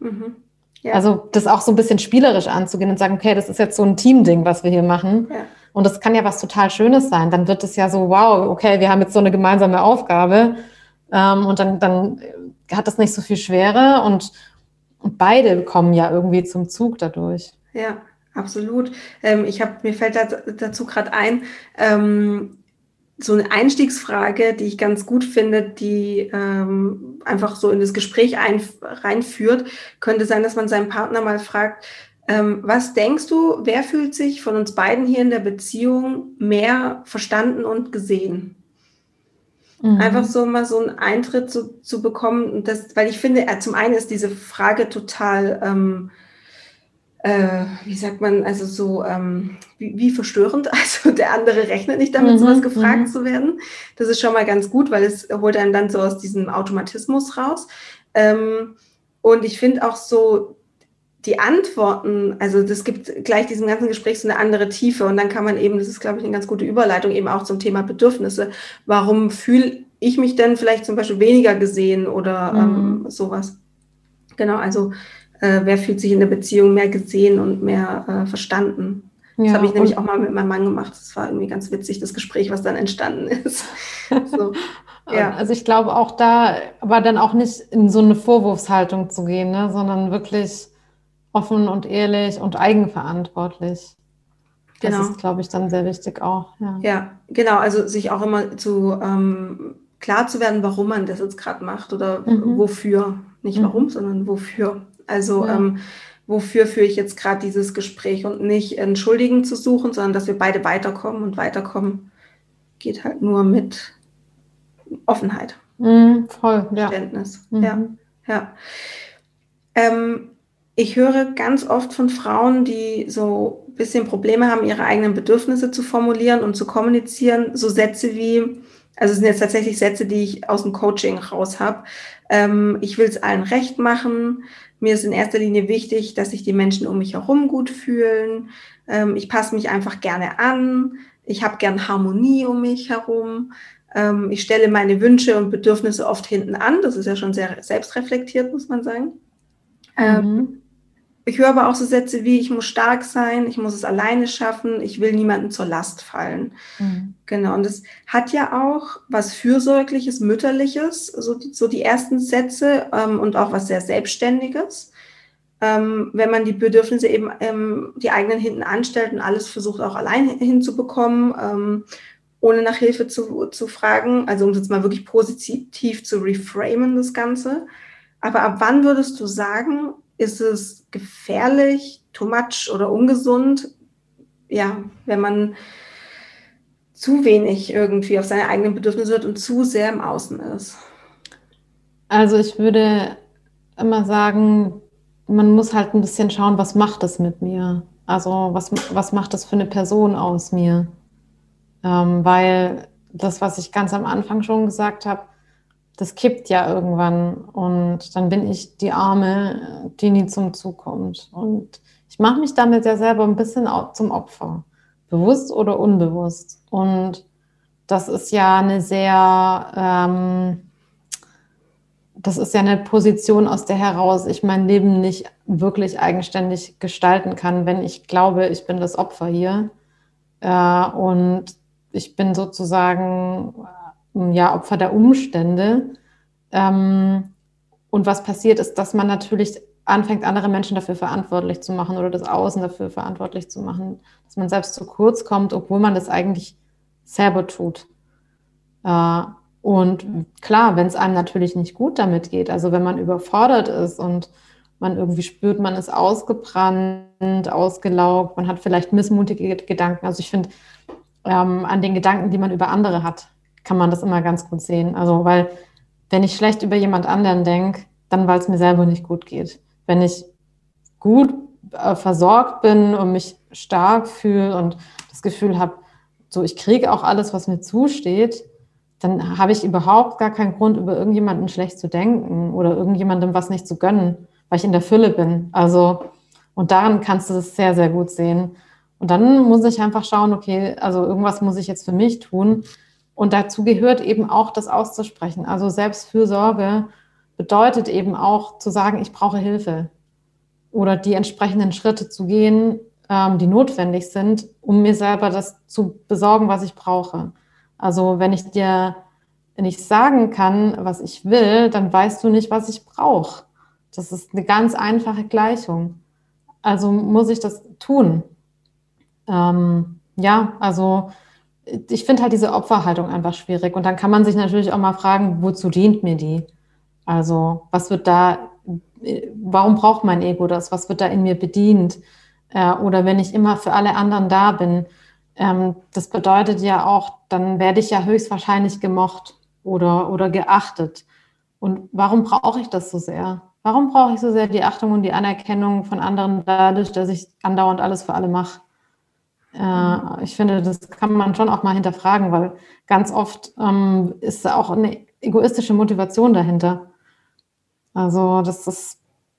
Mhm. Ja. Also das auch so ein bisschen spielerisch anzugehen und sagen, okay, das ist jetzt so ein Teamding, was wir hier machen. Ja. Und das kann ja was total Schönes sein. Dann wird es ja so, wow, okay, wir haben jetzt so eine gemeinsame Aufgabe. Ähm, und dann, dann hat das nicht so viel Schwere und, und beide kommen ja irgendwie zum Zug dadurch. Ja, absolut. Ähm, ich habe, mir fällt dazu gerade ein, ähm, so eine Einstiegsfrage, die ich ganz gut finde, die ähm, einfach so in das Gespräch ein, reinführt, könnte sein, dass man seinen Partner mal fragt, ähm, was denkst du, wer fühlt sich von uns beiden hier in der Beziehung mehr verstanden und gesehen? Mhm. Einfach so mal so einen Eintritt zu, zu bekommen, das, weil ich finde, äh, zum einen ist diese Frage total ähm, äh, wie sagt man, also so ähm, wie, wie, verstörend. *laughs* Also der andere rechnet nicht damit, mhm, sowas gefragt mhm. zu werden. Das ist schon mal ganz gut, weil es holt einen dann so aus diesem Automatismus raus. Ähm, und ich finde auch so die Antworten, also das gibt gleich diesem ganzen Gespräch so eine andere Tiefe und dann kann man eben, das ist glaube ich eine ganz gute Überleitung eben auch zum Thema Bedürfnisse. Warum fühle ich mich denn vielleicht zum Beispiel weniger gesehen oder ähm, mhm. sowas? Genau, also äh, wer fühlt sich in der Beziehung mehr gesehen und mehr äh, verstanden. Das ja, habe ich nämlich auch mal mit meinem Mann gemacht. Das war irgendwie ganz witzig, das Gespräch, was dann entstanden *laughs* ist. so, *laughs* ja. Also ich glaube auch da, aber dann auch nicht in so eine Vorwurfshaltung zu gehen, ne, sondern wirklich offen und ehrlich und eigenverantwortlich. Genau. Das ist, glaube ich, dann sehr wichtig auch. Ja, ja genau. Also sich auch immer zu ähm, klar zu werden, warum man das jetzt gerade macht oder mhm. wofür. Nicht mhm. warum, sondern wofür. Also ja. ähm, wofür führe ich jetzt gerade dieses Gespräch und nicht entschuldigen zu suchen, sondern dass wir beide weiterkommen und weiterkommen geht halt nur mit Offenheit. Mhm, voll, Verständnis. Ja, ja. Mhm. ja. Ähm, ich höre ganz oft von Frauen, die so ein bisschen Probleme haben, ihre eigenen Bedürfnisse zu formulieren und zu kommunizieren, so Sätze wie, also es sind jetzt tatsächlich Sätze, die ich aus dem Coaching raus habe. Ähm, ich will es allen recht machen. Mir ist in erster Linie wichtig, dass sich die Menschen um mich herum gut fühlen. Ähm, ich passe mich einfach gerne an. Ich habe gern Harmonie um mich herum. Ähm, ich stelle meine Wünsche und Bedürfnisse oft hinten an. Das ist ja schon sehr selbstreflektiert, muss man sagen. Ähm, mhm. Ich höre aber auch so Sätze wie, ich muss stark sein, ich muss es alleine schaffen, ich will niemandem zur Last fallen. Mhm. Genau, und das hat ja auch was Fürsorgliches, Mütterliches, so die, so die ersten Sätze ähm, und auch was sehr Selbstständiges. Ähm, wenn man die Bedürfnisse eben ähm, die eigenen hinten anstellt und alles versucht auch allein hinzubekommen, ähm, ohne nach Hilfe zu, zu fragen, also um es jetzt mal wirklich positiv zu reframen, das Ganze. Aber ab wann würdest du sagen, ist es gefährlich, too much oder ungesund, ja, wenn man zu wenig irgendwie auf seine eigenen Bedürfnisse wird und zu sehr im Außen ist? Also ich würde immer sagen, man muss halt ein bisschen schauen, was macht das mit mir? Also was, was macht das für eine Person aus mir? Ähm, weil das, was ich ganz am Anfang schon gesagt habe, das kippt ja irgendwann und dann bin ich die Arme, die nie zum Zug kommt. Und ich mache mich damit ja selber ein bisschen zum Opfer, bewusst oder unbewusst. Und das ist ja eine sehr, ähm, das ist ja eine Position, aus der heraus ich mein Leben nicht wirklich eigenständig gestalten kann, wenn ich glaube, ich bin das Opfer hier. Äh, und ich bin sozusagen ja, Opfer der Umstände. Ähm, und was passiert ist, dass man natürlich anfängt, andere Menschen dafür verantwortlich zu machen oder das Außen dafür verantwortlich zu machen, dass man selbst zu kurz kommt, obwohl man das eigentlich selber tut. Äh, und klar, wenn es einem natürlich nicht gut damit geht, also wenn man überfordert ist und man irgendwie spürt, man ist ausgebrannt, ausgelaugt, man hat vielleicht missmutige Gedanken. Also ich finde, ähm, an den Gedanken, die man über andere hat, kann man das immer ganz gut sehen. Also, weil wenn ich schlecht über jemand anderen denke, dann weil es mir selber nicht gut geht. Wenn ich gut äh, versorgt bin und mich stark fühle und das Gefühl habe, so ich kriege auch alles, was mir zusteht, dann habe ich überhaupt gar keinen Grund, über irgendjemanden schlecht zu denken oder irgendjemandem was nicht zu gönnen, weil ich in der Fülle bin. Also, und daran kannst du das sehr, sehr gut sehen. Und dann muss ich einfach schauen, okay, also irgendwas muss ich jetzt für mich tun. Und dazu gehört eben auch das auszusprechen. Also Selbstfürsorge bedeutet eben auch zu sagen, ich brauche Hilfe oder die entsprechenden Schritte zu gehen, ähm, die notwendig sind, um mir selber das zu besorgen, was ich brauche. Also wenn ich dir nicht sagen kann, was ich will, dann weißt du nicht, was ich brauche. Das ist eine ganz einfache Gleichung. Also muss ich das tun. Ähm, ja, also ich finde halt diese Opferhaltung einfach schwierig. Und dann kann man sich natürlich auch mal fragen, wozu dient mir die? Also was wird da, warum braucht mein Ego das? Was wird da in mir bedient? Äh, oder wenn ich immer für alle anderen da bin, ähm, das bedeutet ja auch, dann werde ich ja höchstwahrscheinlich gemocht oder, oder geachtet. Und warum brauche ich das so sehr? Warum brauche ich so sehr die Achtung und die Anerkennung von anderen dadurch, dass ich andauernd alles für alle mache? Äh, ich finde, das kann man schon auch mal hinterfragen, weil ganz oft ähm, ist auch eine egoistische Motivation dahinter. Also das ist,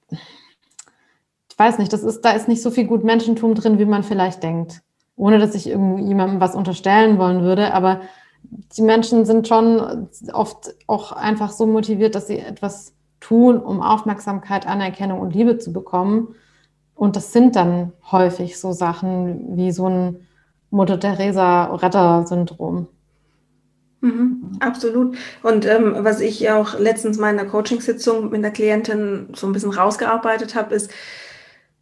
ich weiß nicht, das ist, da ist nicht so viel gut Menschentum drin, wie man vielleicht denkt. Ohne dass ich irgendjemandem was unterstellen wollen würde, aber die Menschen sind schon oft auch einfach so motiviert, dass sie etwas tun, um Aufmerksamkeit, Anerkennung und Liebe zu bekommen. Und das sind dann häufig so Sachen wie so ein Mutter Teresa Retter-Syndrom. Mhm, absolut. Und ähm, was ich auch letztens mal in der Coachingsitzung mit einer Klientin so ein bisschen rausgearbeitet habe, ist,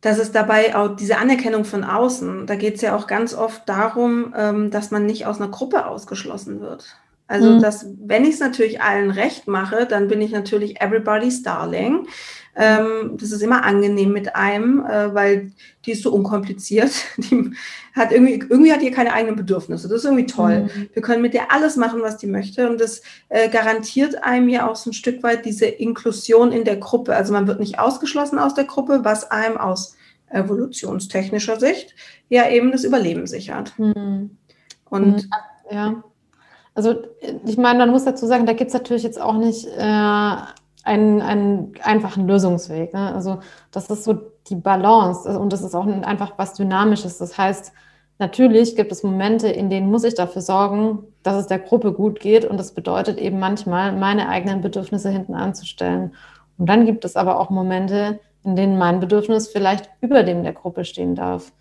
dass es dabei auch diese Anerkennung von außen, da geht es ja auch ganz oft darum, ähm, dass man nicht aus einer Gruppe ausgeschlossen wird. Also, mhm. dass, wenn ich es natürlich allen recht mache, dann bin ich natürlich everybody's darling. Ähm, das ist immer angenehm mit einem, äh, weil die ist so unkompliziert. *laughs* Die hat irgendwie, irgendwie hat die keine eigenen Bedürfnisse. Das ist irgendwie toll. Mhm. Wir können mit der alles machen, was die möchte. Und das äh, garantiert einem ja auch so ein Stück weit diese Inklusion in der Gruppe. Also man wird nicht ausgeschlossen aus der Gruppe, was einem aus evolutionstechnischer Sicht ja eben das Überleben sichert. Mhm. Und mhm. ja. Also ich meine, man muss dazu sagen, da gibt es natürlich jetzt auch nicht äh, einen, einen einfachen Lösungsweg. Ne? Also das ist so die Balance und das ist auch einfach was Dynamisches. Das heißt, natürlich gibt es Momente, in denen muss ich dafür sorgen, dass es der Gruppe gut geht und das bedeutet eben manchmal, meine eigenen Bedürfnisse hinten anzustellen. Und dann gibt es aber auch Momente, in denen mein Bedürfnis vielleicht über dem der Gruppe stehen darf.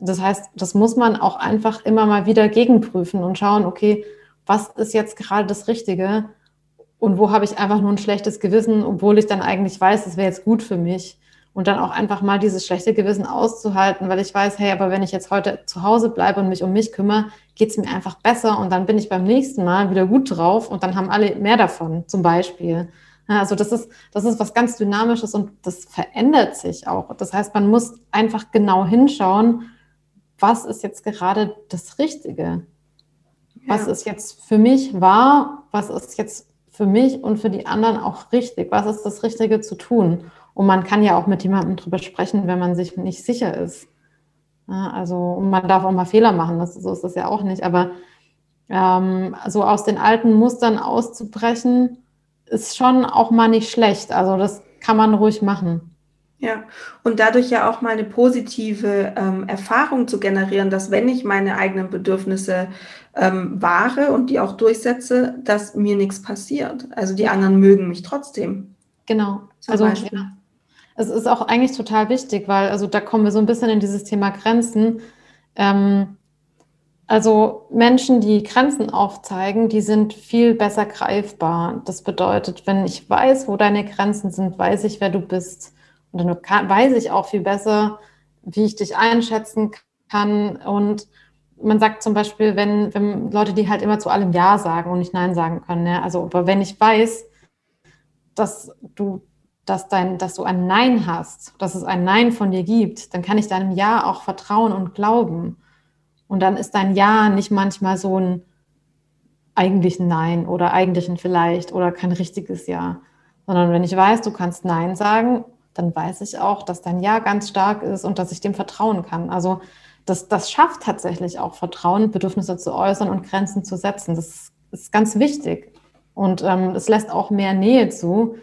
Das heißt, das muss man auch einfach immer mal wieder gegenprüfen und schauen, okay, was ist jetzt gerade das Richtige und wo habe ich einfach nur ein schlechtes Gewissen, obwohl ich dann eigentlich weiß, es wäre jetzt gut für mich. Und dann auch einfach mal dieses schlechte Gewissen auszuhalten, weil ich weiß, hey, aber wenn ich jetzt heute zu Hause bleibe und mich um mich kümmere, geht es mir einfach besser und dann bin ich beim nächsten Mal wieder gut drauf und dann haben alle mehr davon, zum Beispiel. Also das ist, das ist was ganz Dynamisches und das verändert sich auch. Das heißt, man muss einfach genau hinschauen, was ist jetzt gerade das Richtige? Was ja. ist jetzt für mich wahr? Was ist jetzt für mich und für die anderen auch richtig? Was ist das Richtige zu tun? Und man kann ja auch mit jemandem drüber sprechen, wenn man sich nicht sicher ist. Also man darf auch mal Fehler machen, das, so ist das ja auch nicht. Aber ähm, so aus den alten Mustern auszubrechen, ist schon auch mal nicht schlecht. Also das kann man ruhig machen. Ja, und dadurch ja auch mal eine positive ähm, Erfahrung zu generieren, dass wenn ich meine eigenen Bedürfnisse ähm, wahre und die auch durchsetze, dass mir nichts passiert. Also die anderen mögen mich trotzdem. Genau. Also ja. es ist auch eigentlich total wichtig, weil also da kommen wir so ein bisschen in dieses Thema Grenzen. Ähm, also Menschen, die Grenzen aufzeigen, die sind viel besser greifbar. Das bedeutet, wenn ich weiß, wo deine Grenzen sind, weiß ich, wer du bist. Und dann weiß ich auch viel besser, wie ich dich einschätzen kann. Und man sagt zum Beispiel, wenn, wenn Leute, die halt immer zu allem Ja sagen und nicht Nein sagen können. Ja? Also, aber wenn ich weiß, dass du, dass dein, dass du ein Nein hast, dass es ein Nein von dir gibt, dann kann ich deinem Ja auch vertrauen und glauben. Und dann ist dein Ja nicht manchmal so ein eigentlich ein Nein oder eigentlich ein Vielleicht oder kein richtiges Ja. Sondern wenn ich weiß, du kannst Nein sagen, dann weiß ich auch, dass dein Ja ganz stark ist und dass ich dem vertrauen kann. Also das, das schafft tatsächlich auch Vertrauen, Bedürfnisse zu äußern und Grenzen zu setzen. Das ist ganz wichtig. Und ähm, es lässt auch mehr Nähe zu,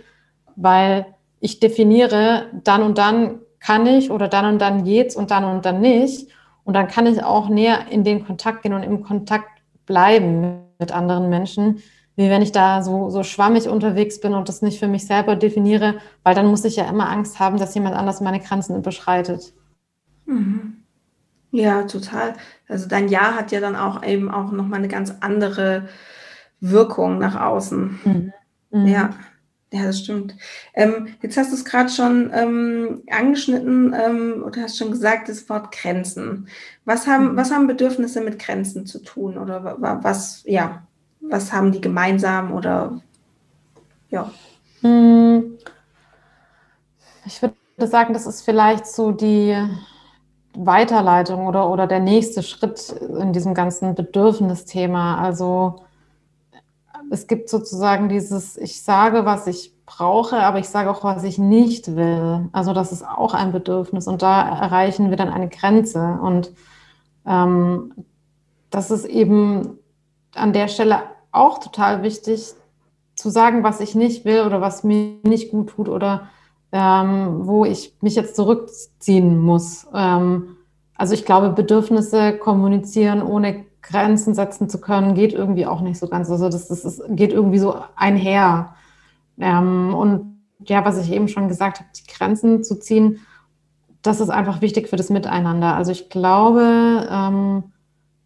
weil ich definiere, dann und dann kann ich oder dann und dann geht's und dann und dann nicht. Und dann kann ich auch näher in den Kontakt gehen und im Kontakt bleiben mit anderen Menschen, wie wenn ich da so, so schwammig unterwegs bin und das nicht für mich selber definiere, weil dann muss ich ja immer Angst haben, dass jemand anders meine Grenzen überschreitet. Mhm. Ja, total. Also dein Ja hat ja dann auch eben auch nochmal eine ganz andere Wirkung nach außen. Mhm. Mhm. Ja. Ja, das stimmt. Ähm, jetzt hast du es gerade schon ähm, angeschnitten ähm, oder hast schon gesagt, das Wort Grenzen. Was haben, mhm. was haben Bedürfnisse mit Grenzen zu tun? Oder was, ja, was haben die gemeinsam oder ja? Hm. Ich würde sagen, das ist vielleicht so die Weiterleitung oder, oder der nächste Schritt in diesem ganzen Bedürfnisthema. Also es gibt sozusagen dieses, ich sage, was ich brauche, aber ich sage auch, was ich nicht will. Also das ist auch ein Bedürfnis und da erreichen wir dann eine Grenze. Und ähm, das ist eben an der Stelle auch total wichtig, zu sagen, was ich nicht will oder was mir nicht gut tut oder ähm, wo ich mich jetzt zurückziehen muss. Ähm, also ich glaube, Bedürfnisse kommunizieren ohne Grenzen setzen zu können, geht irgendwie auch nicht so ganz. Also das, das, das geht irgendwie so einher. Ähm, und ja, was ich eben schon gesagt habe, die Grenzen zu ziehen, das ist einfach wichtig für das Miteinander. Also ich glaube, ähm,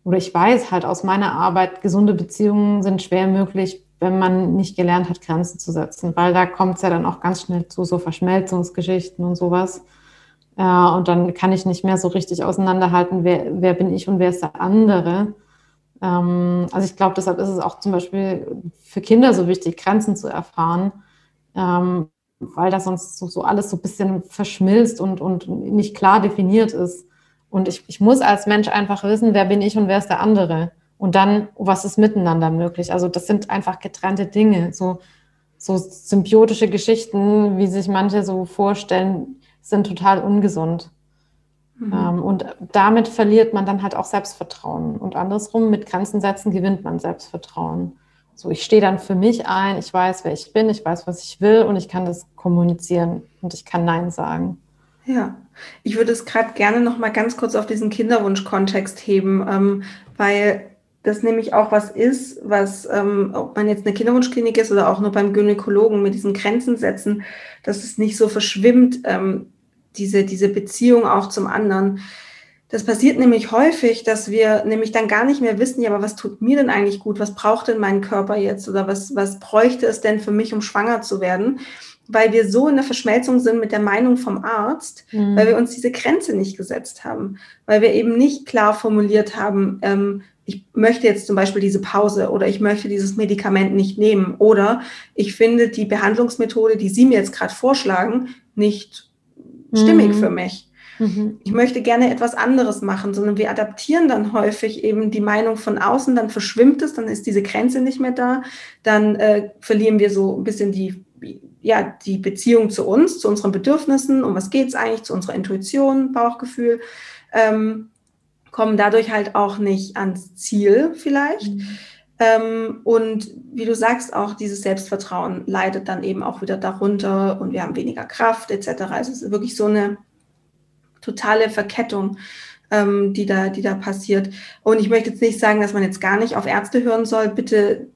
oder ich weiß halt aus meiner Arbeit, gesunde Beziehungen sind schwer möglich, wenn man nicht gelernt hat, Grenzen zu setzen, weil da kommt es ja dann auch ganz schnell zu so Verschmelzungsgeschichten und sowas. Äh, und dann kann ich nicht mehr so richtig auseinanderhalten, wer, wer bin ich und wer ist der andere. Ähm, also ich glaube, deshalb ist es auch zum Beispiel für Kinder so wichtig, Grenzen zu erfahren, ähm, weil das sonst so, so, alles so ein bisschen verschmilzt und, und nicht klar definiert ist. Und ich, ich muss als Mensch einfach wissen, wer bin ich und wer ist der andere. Und dann, was ist miteinander möglich? Also das sind einfach getrennte Dinge. So, so symbiotische Geschichten, wie sich manche so vorstellen, sind total ungesund. Mhm. Ähm, und damit verliert man dann halt auch Selbstvertrauen. Und andersrum, mit Grenzen setzen gewinnt man Selbstvertrauen. So, ich stehe dann für mich ein, ich weiß, wer ich bin, ich weiß, was ich will und ich kann das kommunizieren und ich kann Nein sagen. Ja, ich würde es gerade gerne noch mal ganz kurz auf diesen Kinderwunsch-Kontext heben, ähm, weil das nämlich auch was ist, was, ähm, ob man jetzt eine Kinderwunschklinik ist oder auch nur beim Gynäkologen mit diesen Grenzen setzen, dass es nicht so verschwimmt, ähm, diese, diese Beziehung auch zum anderen. Das passiert nämlich häufig, dass wir nämlich dann gar nicht mehr wissen, ja, aber was tut mir denn eigentlich gut? Was braucht denn mein Körper jetzt? Oder was, was bräuchte es denn für mich, um schwanger zu werden? Weil wir so in der Verschmelzung sind mit der Meinung vom Arzt, mhm. weil wir uns diese Grenze nicht gesetzt haben, weil wir eben nicht klar formuliert haben, ähm, ich möchte jetzt zum Beispiel diese Pause oder ich möchte dieses Medikament nicht nehmen oder ich finde die Behandlungsmethode, die Sie mir jetzt gerade vorschlagen, nicht stimmig mhm. für mich. Mhm. Ich möchte gerne etwas anderes machen, sondern wir adaptieren dann häufig eben die Meinung von außen, dann verschwimmt es, dann ist diese Grenze nicht mehr da, dann äh, verlieren wir so ein bisschen die, ja, die Beziehung zu uns, zu unseren Bedürfnissen, um was geht es eigentlich, zu unserer Intuition, Bauchgefühl, ähm, kommen dadurch halt auch nicht ans Ziel vielleicht. Mhm. Ähm, und wie du sagst, auch dieses Selbstvertrauen leidet dann eben auch wieder darunter und wir haben weniger Kraft etc. Also es ist wirklich so eine totale Verkettung, ähm, die, da, die da passiert. Und ich möchte jetzt nicht sagen, dass man jetzt gar nicht auf Ärzte hören soll. Bitte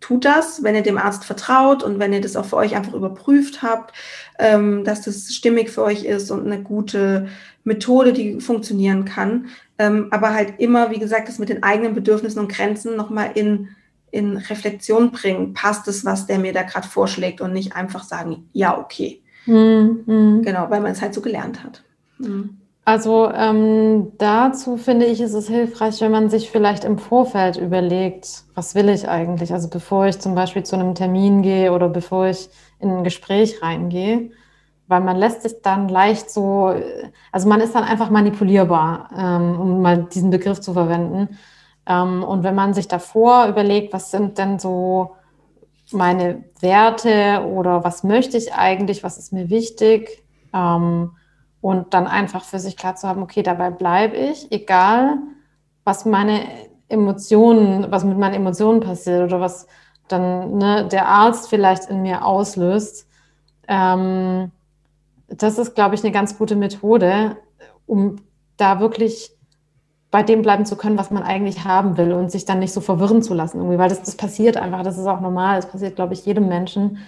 tut das, wenn ihr dem Arzt vertraut und wenn ihr das auch für euch einfach überprüft habt, ähm, dass das stimmig für euch ist und eine gute Methode, die funktionieren kann. Ähm, aber halt immer, wie gesagt, das mit den eigenen Bedürfnissen und Grenzen nochmal in, in Reflexion bringen. Passt es, was der mir da gerade vorschlägt und nicht einfach sagen, ja, okay. Mhm. Genau, weil man es halt so gelernt hat. Mhm. Also ähm, dazu finde ich, ist es hilfreich, wenn man sich vielleicht im Vorfeld überlegt, was will ich eigentlich? Also bevor ich zum Beispiel zu einem Termin gehe oder bevor ich in ein Gespräch reingehe, weil man lässt sich dann leicht so, also man ist dann einfach manipulierbar, ähm, um mal diesen Begriff zu verwenden. Ähm, und wenn man sich davor überlegt, was sind denn so meine Werte oder was möchte ich eigentlich, was ist mir wichtig, ähm, und dann einfach für sich klar zu haben, okay, dabei bleibe ich, egal was meine Emotionen, was mit meinen Emotionen passiert oder was dann ne, der Arzt vielleicht in mir auslöst. Das ist, glaube ich, eine ganz gute Methode, um da wirklich bei dem bleiben zu können, was man eigentlich haben will und sich dann nicht so verwirren zu lassen, irgendwie, weil das, das passiert einfach, das ist auch normal, das passiert, glaube ich, jedem Menschen.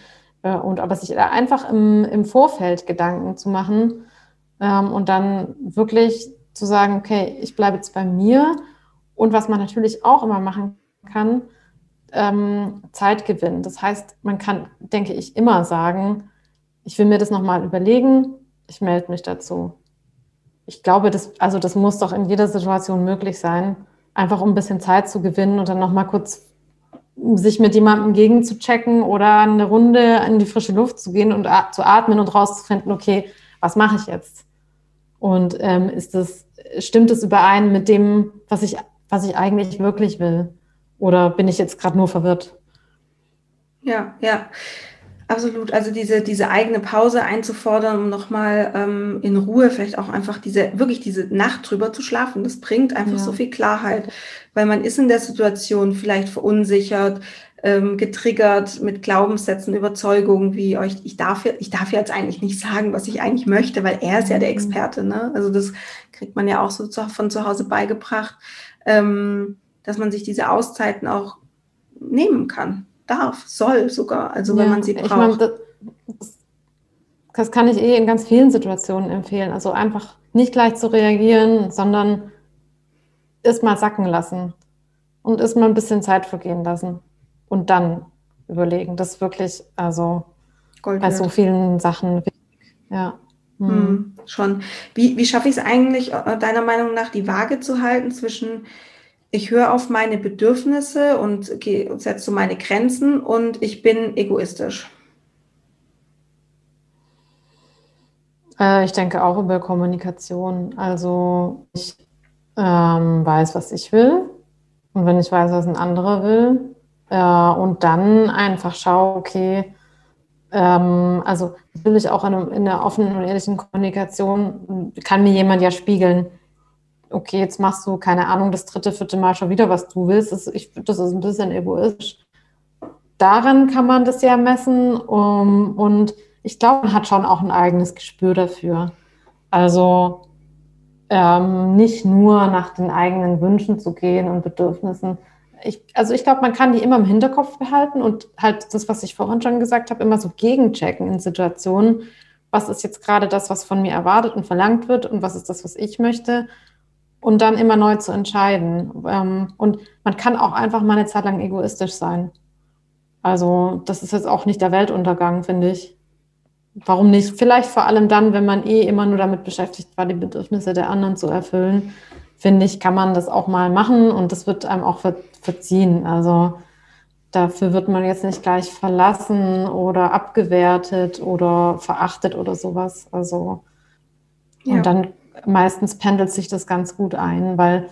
Äh, und aber sich einfach im, im Vorfeld Gedanken zu machen, ähm, und dann wirklich zu sagen, okay, ich bleibe jetzt bei mir. Und was man natürlich auch immer machen kann, ähm, Zeit gewinnen. Das heißt, man kann, denke ich, immer sagen, ich will mir das nochmal überlegen, ich melde mich dazu. Ich glaube, das, also das muss doch in jeder Situation möglich sein, einfach um ein bisschen Zeit zu gewinnen und dann nochmal kurz sich mit jemandem gegenzuchecken oder eine Runde in die frische Luft zu gehen und zu atmen und rauszufinden, okay, was mache ich jetzt? Und ähm, ist das, stimmt es überein mit dem, was ich, was ich eigentlich wirklich will? Oder bin ich jetzt gerade nur verwirrt? Ja, ja. Absolut. Also diese, diese eigene Pause einzufordern, um nochmal ähm, in Ruhe vielleicht auch einfach diese, wirklich diese Nacht drüber zu schlafen, das bringt einfach ja. so viel Klarheit, weil man ist in der Situation vielleicht verunsichert, ähm, getriggert mit Glaubenssätzen, Überzeugungen wie euch, ich darf, ich darf jetzt eigentlich nicht sagen, was ich eigentlich möchte, weil er ist ja der mhm. Experte. Ne? Also das kriegt man ja auch so zu, von zu Hause beigebracht, ähm, dass man sich diese Auszeiten auch nehmen kann darf, soll sogar, also ja, wenn man sie braucht. Ich mein, das, das kann ich eh in ganz vielen Situationen empfehlen. Also einfach nicht gleich zu reagieren, sondern es mal sacken lassen und es mal ein bisschen Zeit vergehen lassen und dann überlegen. Das ist wirklich, also Gold bei so vielen Sachen wichtig. Ja. Hm. Hm, schon. Wie, wie schaffe ich es eigentlich, äh, deiner Meinung nach, die Waage zu halten zwischen ich höre auf meine Bedürfnisse und setze so meine Grenzen und ich bin egoistisch. Äh, ich denke auch über Kommunikation. Also ich ähm, weiß, was ich will und wenn ich weiß, was ein anderer will äh, und dann einfach schaue, okay, ähm, also natürlich auch in, in der offenen und ehrlichen Kommunikation kann mir jemand ja spiegeln, okay, jetzt machst du, keine Ahnung, das dritte, vierte Mal schon wieder, was du willst. Das, ich, das ist ein bisschen egoistisch. Daran kann man das ja messen. Um, und ich glaube, man hat schon auch ein eigenes Gespür dafür. Also ähm, nicht nur nach den eigenen Wünschen zu gehen und Bedürfnissen. Ich, also ich glaube, man kann die immer im Hinterkopf behalten und halt das, was ich vorhin schon gesagt habe, immer so gegenchecken in Situationen. Was ist jetzt gerade das, was von mir erwartet und verlangt wird und was ist das, was ich möchte? Und dann immer neu zu entscheiden. Ähm, und man kann auch einfach mal eine Zeit lang egoistisch sein. Also das ist jetzt auch nicht der Weltuntergang, finde ich. Warum nicht? Vielleicht vor allem dann, wenn man eh immer nur damit beschäftigt war, die Bedürfnisse der anderen zu erfüllen, finde ich, kann man das auch mal machen und das wird einem auch verziehen. Also dafür wird man jetzt nicht gleich verlassen oder abgewertet oder verachtet oder sowas. Also ja. und dann meistens pendelt sich das ganz gut ein, weil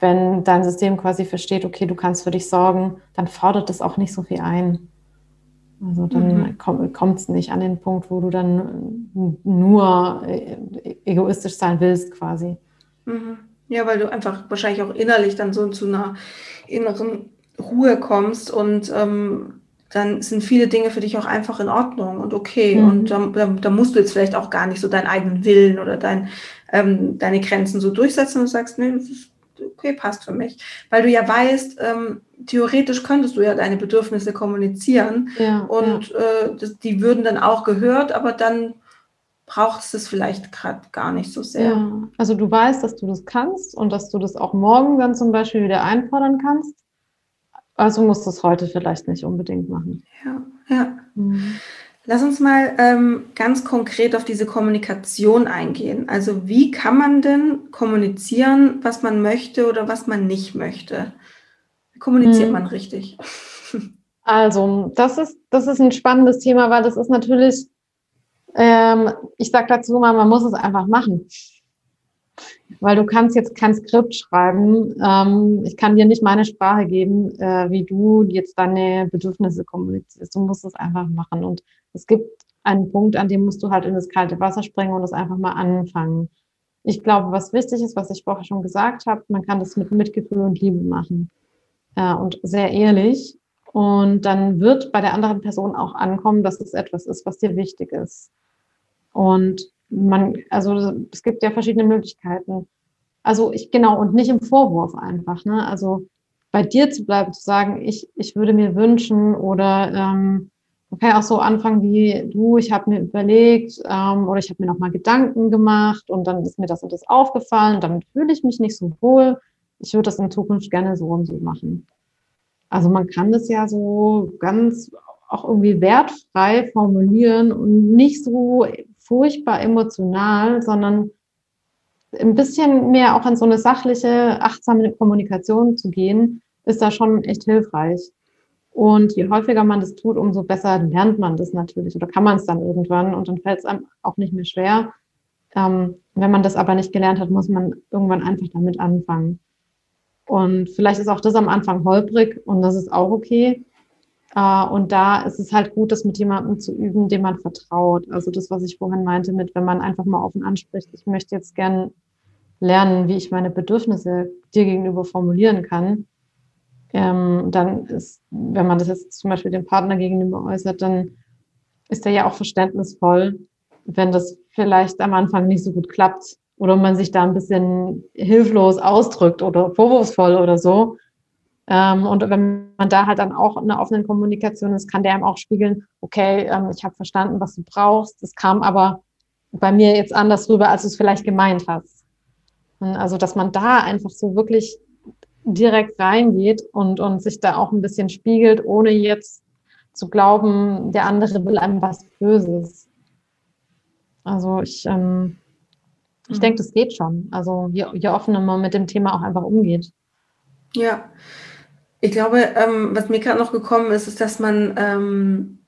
wenn dein System quasi versteht, okay, du kannst für dich sorgen, dann fordert es auch nicht so viel ein. Also dann mhm. kommt es nicht an den Punkt, wo du dann nur äh, egoistisch sein willst, quasi. Mhm. Ja, weil du einfach wahrscheinlich auch innerlich dann so zu einer inneren Ruhe kommst und ähm, dann sind viele Dinge für dich auch einfach in Ordnung und okay. Mhm. Und da, da, da, musst du jetzt vielleicht auch gar nicht so deinen eigenen Willen oder dein, ähm, deine Grenzen so durchsetzen und sagst, nee, das ist okay, passt für mich. Weil du ja weißt, ähm, theoretisch könntest du ja deine Bedürfnisse kommunizieren ja, und ja. Äh, das, die würden dann auch gehört, aber dann brauchst es vielleicht gerade gar nicht so sehr. Ja. Also du weißt, dass du das kannst und dass du das auch morgen dann zum Beispiel wieder einfordern kannst. Also musst du es heute vielleicht nicht unbedingt machen. Ja, ja. Mhm. Lass uns mal ähm, ganz konkret auf diese Kommunikation eingehen. Also wie kann man denn kommunizieren, was man möchte oder was man nicht möchte? Wie kommuniziert hm. man richtig? Also das ist, das ist ein spannendes Thema, weil das ist natürlich, ähm, ich sage dazu mal, man muss es einfach machen. Weil du kannst jetzt kein Skript schreiben. Ähm, ich kann dir nicht meine Sprache geben, äh, wie du jetzt deine Bedürfnisse kommunizierst. Du musst es einfach machen. Und es gibt einen Punkt, an dem musst du halt in das kalte Wasser springen und das einfach mal anfangen. Ich glaube, was wichtig ist, was ich vorher schon gesagt habe, man kann das mit Mitgefühl und Liebe machen. Ja, und sehr ehrlich. Und dann wird bei der anderen Person auch ankommen, dass es etwas ist, was dir wichtig ist. Und man, also es gibt ja verschiedene Möglichkeiten. Also ich, genau, und nicht im Vorwurf einfach, ne? Also bei dir zu bleiben, zu sagen, ich, ich würde mir wünschen oder ähm, man kann ja auch so anfangen wie du, ich habe mir überlegt ähm, oder ich habe mir nochmal Gedanken gemacht und dann ist mir das und das aufgefallen, damit fühle ich mich nicht so wohl. Ich würde das in Zukunft gerne so und so machen. Also man kann das ja so ganz auch irgendwie wertfrei formulieren und nicht so furchtbar emotional, sondern ein bisschen mehr auch in so eine sachliche, achtsame Kommunikation zu gehen, ist da schon echt hilfreich. Und je häufiger man das tut, umso besser lernt man das natürlich oder kann man es dann irgendwann und dann fällt es einem auch nicht mehr schwer. Ähm, wenn man das aber nicht gelernt hat, muss man irgendwann einfach damit anfangen. Und vielleicht ist auch das am Anfang holprig und das ist auch okay. Äh, und da ist es halt gut, das mit jemandem zu üben, dem man vertraut. Also das, was ich vorhin meinte, mit wenn man einfach mal offen anspricht, ich möchte jetzt gern lernen, wie ich meine Bedürfnisse dir gegenüber formulieren kann. Ähm, dann ist, wenn man das jetzt zum Beispiel dem Partner gegenüber äußert, dann ist er ja auch verständnisvoll, wenn das vielleicht am Anfang nicht so gut klappt oder man sich da ein bisschen hilflos ausdrückt oder vorwurfsvoll oder so. Ähm, und wenn man da halt dann auch in einer offenen Kommunikation ist, kann der einem auch spiegeln, okay, ähm, ich habe verstanden, was du brauchst. Das kam aber bei mir jetzt anders rüber, als du es vielleicht gemeint hast. Also, dass man da einfach so wirklich direkt reingeht und, und sich da auch ein bisschen spiegelt, ohne jetzt zu glauben, der andere will einem was Böses. Also ich, ähm, ich mhm. denke, das geht schon. Also je, je offener man mit dem Thema auch einfach umgeht. Ja, ich glaube, ähm, was mir gerade noch gekommen ist, ist, dass man ähm,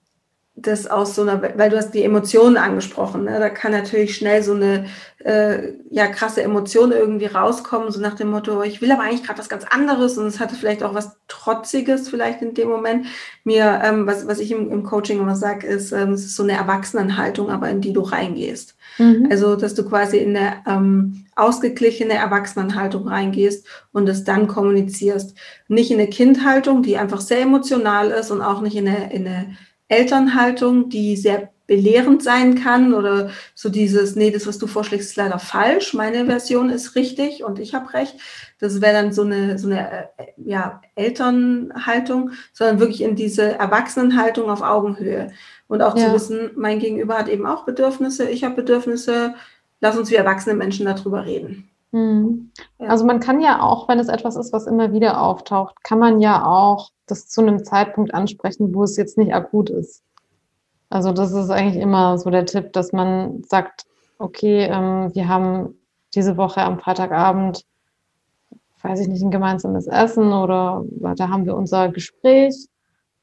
das aus so einer, weil du hast die Emotionen angesprochen, ne? da kann natürlich schnell so eine äh, ja krasse Emotion irgendwie rauskommen, so nach dem Motto, ich will aber eigentlich gerade was ganz anderes und es hatte vielleicht auch was Trotziges vielleicht in dem Moment. Mir, ähm, was, was ich im, im Coaching immer sage, ist, ähm, es ist so eine Erwachsenenhaltung, aber in die du reingehst. Mhm. Also, dass du quasi in eine ähm, ausgeglichene Erwachsenenhaltung reingehst und es dann kommunizierst. Nicht in eine Kindhaltung, die einfach sehr emotional ist und auch nicht in eine, in eine Elternhaltung, die sehr belehrend sein kann oder so dieses, nee, das, was du vorschlägst, ist leider falsch, meine Version ist richtig und ich habe recht. Das wäre dann so eine, so eine äh, ja, Elternhaltung, sondern wirklich in diese Erwachsenenhaltung auf Augenhöhe. Und auch ja. zu wissen, mein Gegenüber hat eben auch Bedürfnisse, ich habe Bedürfnisse, lass uns wie erwachsene Menschen darüber reden. Mhm. Also man kann ja auch, wenn es etwas ist, was immer wieder auftaucht, kann man ja auch das zu einem Zeitpunkt ansprechen, wo es jetzt nicht akut ist. Also das ist eigentlich immer so der Tipp, dass man sagt, okay, ähm, wir haben diese Woche am Freitagabend, weiß ich nicht, ein gemeinsames Essen oder da haben wir unser Gespräch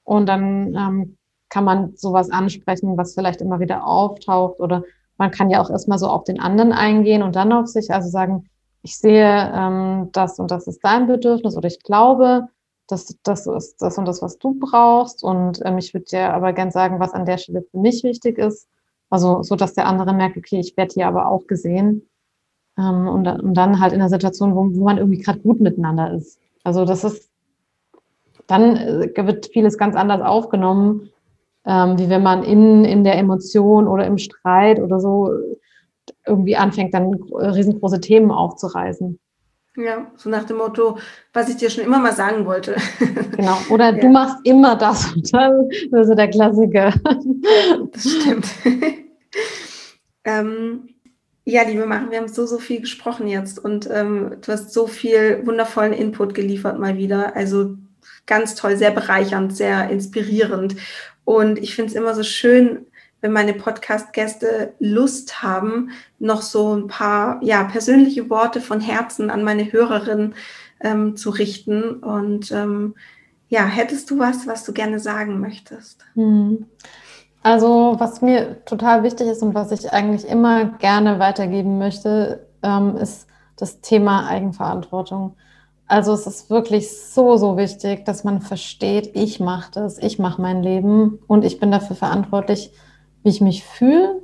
und dann ähm, kann man sowas ansprechen, was vielleicht immer wieder auftaucht oder man kann ja auch erstmal so auf den anderen eingehen und dann auf sich, also sagen, ich sehe, ähm, das und das ist dein Bedürfnis oder ich glaube, das, das ist das und das, was du brauchst. Und ähm, ich würde dir aber gern sagen, was an der Stelle für mich wichtig ist. Also so, dass der andere merkt, okay, ich werde hier aber auch gesehen. Ähm, und, und dann halt in einer Situation, wo, wo man irgendwie gerade gut miteinander ist. Also das ist, dann äh, wird vieles ganz anders aufgenommen, ähm, wie wenn man in, in der Emotion oder im Streit oder so irgendwie anfängt, dann riesengroße Themen aufzureißen. Ja, so nach dem Motto, was ich dir schon immer mal sagen wollte. *laughs* Genau, oder ja. du machst immer das *laughs* und dann ist so der Klassiker. Das stimmt. *laughs* ähm, ja, liebe Machen, wir haben so, so viel gesprochen jetzt und ähm, du hast so viel wundervollen Input geliefert mal wieder. Also ganz toll, sehr bereichernd, sehr inspirierend. Und ich finde es immer so schön, wenn meine Podcast-Gäste Lust haben, noch so ein paar ja, persönliche Worte von Herzen an meine Hörerin ähm, zu richten. Und ähm, ja, hättest du was, was du gerne sagen möchtest? Hm. Also, was mir total wichtig ist und was ich eigentlich immer gerne weitergeben möchte, ähm, ist das Thema Eigenverantwortung. Also es ist wirklich so, so wichtig, dass man versteht, ich mache das, ich mache mein Leben und ich bin dafür verantwortlich, wie ich mich fühle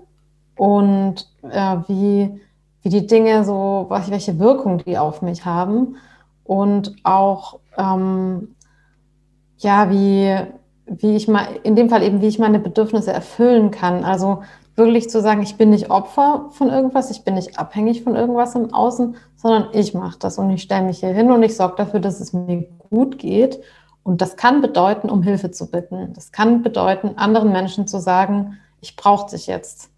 und äh, wie, wie die Dinge so, welche Wirkung die auf mich haben und auch, ähm, ja, wie, wie ich mal, in dem Fall eben, wie ich meine Bedürfnisse erfüllen kann. Also wirklich zu sagen, ich bin nicht Opfer von irgendwas, ich bin nicht abhängig von irgendwas im Außen, sondern ich mache das und ich stelle mich hier hin und ich sorge dafür, dass es mir gut geht Und das kann bedeuten, um Hilfe zu bitten. Das kann bedeuten, anderen Menschen zu sagen, ich brauche dich jetzt.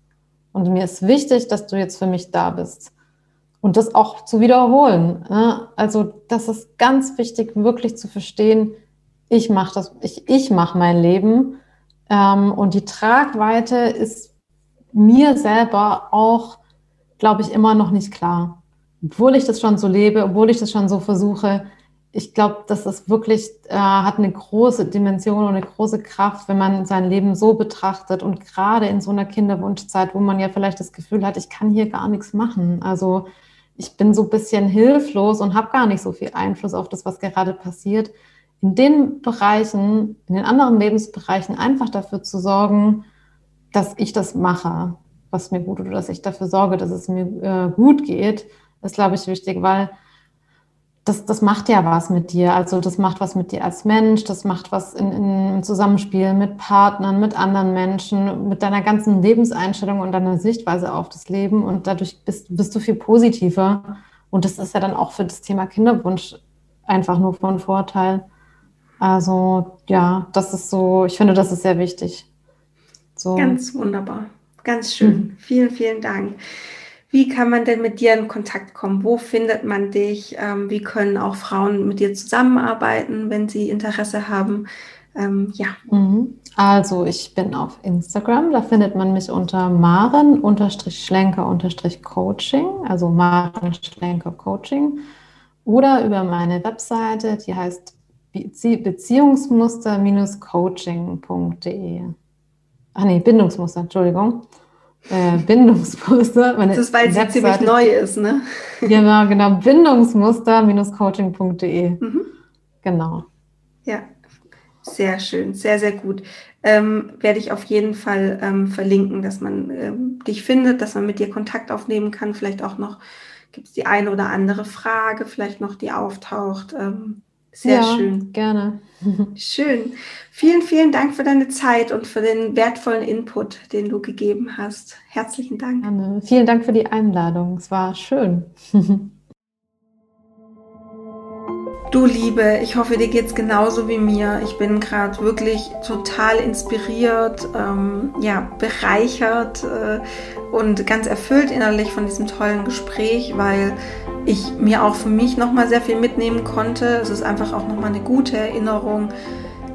Und mir ist wichtig, dass du jetzt für mich da bist. Und das auch zu wiederholen. Ne? Also das ist ganz wichtig, wirklich zu verstehen, ich mache das, ich, ich mache mein Leben. Ähm, und die Tragweite ist mir selber auch, glaube ich, immer noch nicht klar. Obwohl ich das schon so lebe, obwohl ich das schon so versuche, ich glaube, das ist wirklich, äh, hat eine große Dimension und eine große Kraft, wenn man sein Leben so betrachtet und gerade in so einer Kinderwunschzeit, wo man ja vielleicht das Gefühl hat, ich kann hier gar nichts machen. Also ich bin so ein bisschen hilflos und habe gar nicht so viel Einfluss auf das, was gerade passiert. In den Bereichen, in den anderen Lebensbereichen einfach dafür zu sorgen, dass ich das mache, was mir gut tut, oder dass ich dafür sorge, dass es mir äh, gut geht, ist, glaube ich, wichtig, weil das, das macht ja was mit dir. Also das macht was mit dir als Mensch, das macht was in, in, im Zusammenspiel mit Partnern, mit anderen Menschen, mit deiner ganzen Lebenseinstellung und deiner Sichtweise auf das Leben. Und dadurch bist, bist du viel positiver. Und das ist ja dann auch für das Thema Kinderwunsch einfach nur von Vorteil. Also ja, das ist so, ich finde, das ist sehr wichtig. So. Ganz wunderbar, ganz schön. Mhm. Vielen, vielen Dank. Wie kann man denn mit dir in Kontakt kommen? Wo findet man dich? Ähm, wie können auch Frauen mit dir zusammenarbeiten, wenn sie Interesse haben? Ähm, ja. Mhm. Also ich bin auf Instagram, da findet man mich unter Maren-Schlenker-Coaching, also Maren Schlenker Coaching, oder über meine Webseite, die heißt Beziehungsmuster-coaching.de. Ach nee, Bindungsmuster, Entschuldigung äh, Bindungsmuster. *laughs* das ist, weil sie ziemlich neu ist, ne? Genau, genau. Bindungsmuster-coaching.de. Mhm. Genau. Ja, sehr schön, sehr, sehr gut. Ähm, werde ich auf jeden Fall ähm, verlinken, dass man ähm, dich findet, dass man mit dir Kontakt aufnehmen kann. Vielleicht auch noch gibt es die eine oder andere Frage, vielleicht noch die auftaucht. Ähm, sehr ja, schön. Gerne. *laughs* Schön. Vielen, vielen Dank für deine Zeit und für den wertvollen Input, den du gegeben hast. Herzlichen Dank. Gerne. Vielen Dank für die Einladung. Es war schön. *laughs* Du Liebe, ich hoffe, dir geht es genauso wie mir. Ich bin gerade wirklich total inspiriert, ähm, ja, bereichert äh, und ganz erfüllt innerlich von diesem tollen Gespräch, weil ich mir auch für mich nochmal sehr viel mitnehmen konnte. Es ist einfach auch nochmal eine gute Erinnerung,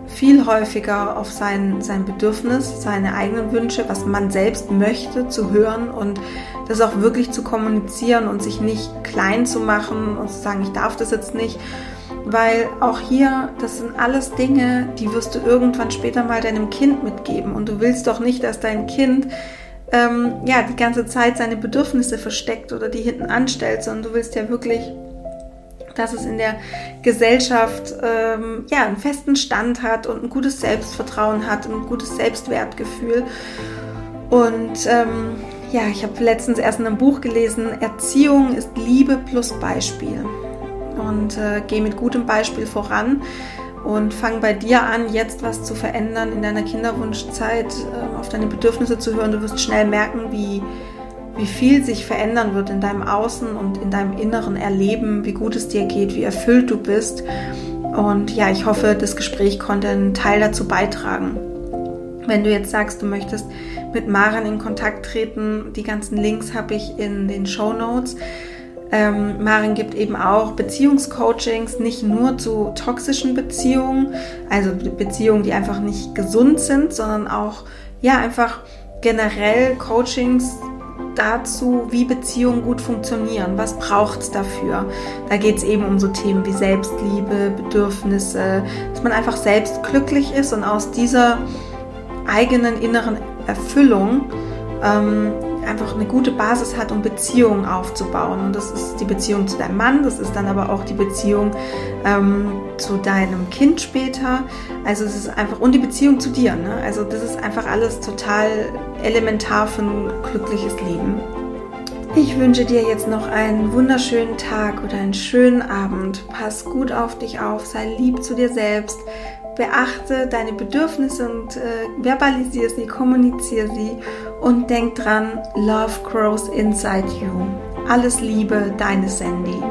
viel häufiger auf sein, sein Bedürfnis, seine eigenen Wünsche, was man selbst möchte, zu hören und das auch wirklich zu kommunizieren und sich nicht klein zu machen und zu sagen, ich darf das jetzt nicht weil auch hier, das sind alles Dinge, die wirst du irgendwann später mal deinem Kind mitgeben. Und du willst doch nicht, dass dein Kind ähm, ja die ganze Zeit seine Bedürfnisse versteckt oder die hinten anstellt, sondern du willst ja wirklich, dass es in der Gesellschaft ähm, ja einen festen Stand hat und ein gutes Selbstvertrauen hat, ein gutes Selbstwertgefühl. Und ähm, ja, ich habe letztens erst in einem Buch gelesen, Erziehung ist Liebe plus Beispiel und äh, geh mit gutem Beispiel voran und fang bei dir an, jetzt was zu verändern in deiner Kinderwunschzeit, äh, auf deine Bedürfnisse zu hören. Du wirst schnell merken, wie, wie viel sich verändern wird in deinem Außen und in deinem inneren Erleben, wie gut es dir geht, wie erfüllt du bist. Und ja, ich hoffe, das Gespräch konnte einen Teil dazu beitragen. Wenn du jetzt sagst, du möchtest mit Maren in Kontakt treten, die ganzen Links habe ich in den Show Notes. Ähm, Marin gibt eben auch Beziehungscoachings, nicht nur zu toxischen Beziehungen, also Beziehungen, die einfach nicht gesund sind, sondern auch ja einfach generell Coachings dazu, wie Beziehungen gut funktionieren, was braucht es dafür. Da geht es eben um so Themen wie Selbstliebe, Bedürfnisse, dass man einfach selbst glücklich ist und aus dieser eigenen inneren Erfüllung ähm, einfach eine gute Basis hat, um Beziehungen aufzubauen. Und das ist die Beziehung zu deinem Mann, das ist dann aber auch die Beziehung ähm, zu deinem Kind später. Also es ist einfach, und die Beziehung zu dir. Ne? Also das ist einfach alles total elementar für ein glückliches Leben. Ich wünsche dir jetzt noch einen wunderschönen Tag oder einen schönen Abend. Pass gut auf dich auf, sei lieb zu dir selbst beachte deine Bedürfnisse und äh, verbalisiere sie, kommuniziere sie und denk dran, Love grows inside you. Alles Liebe, deine Sandy.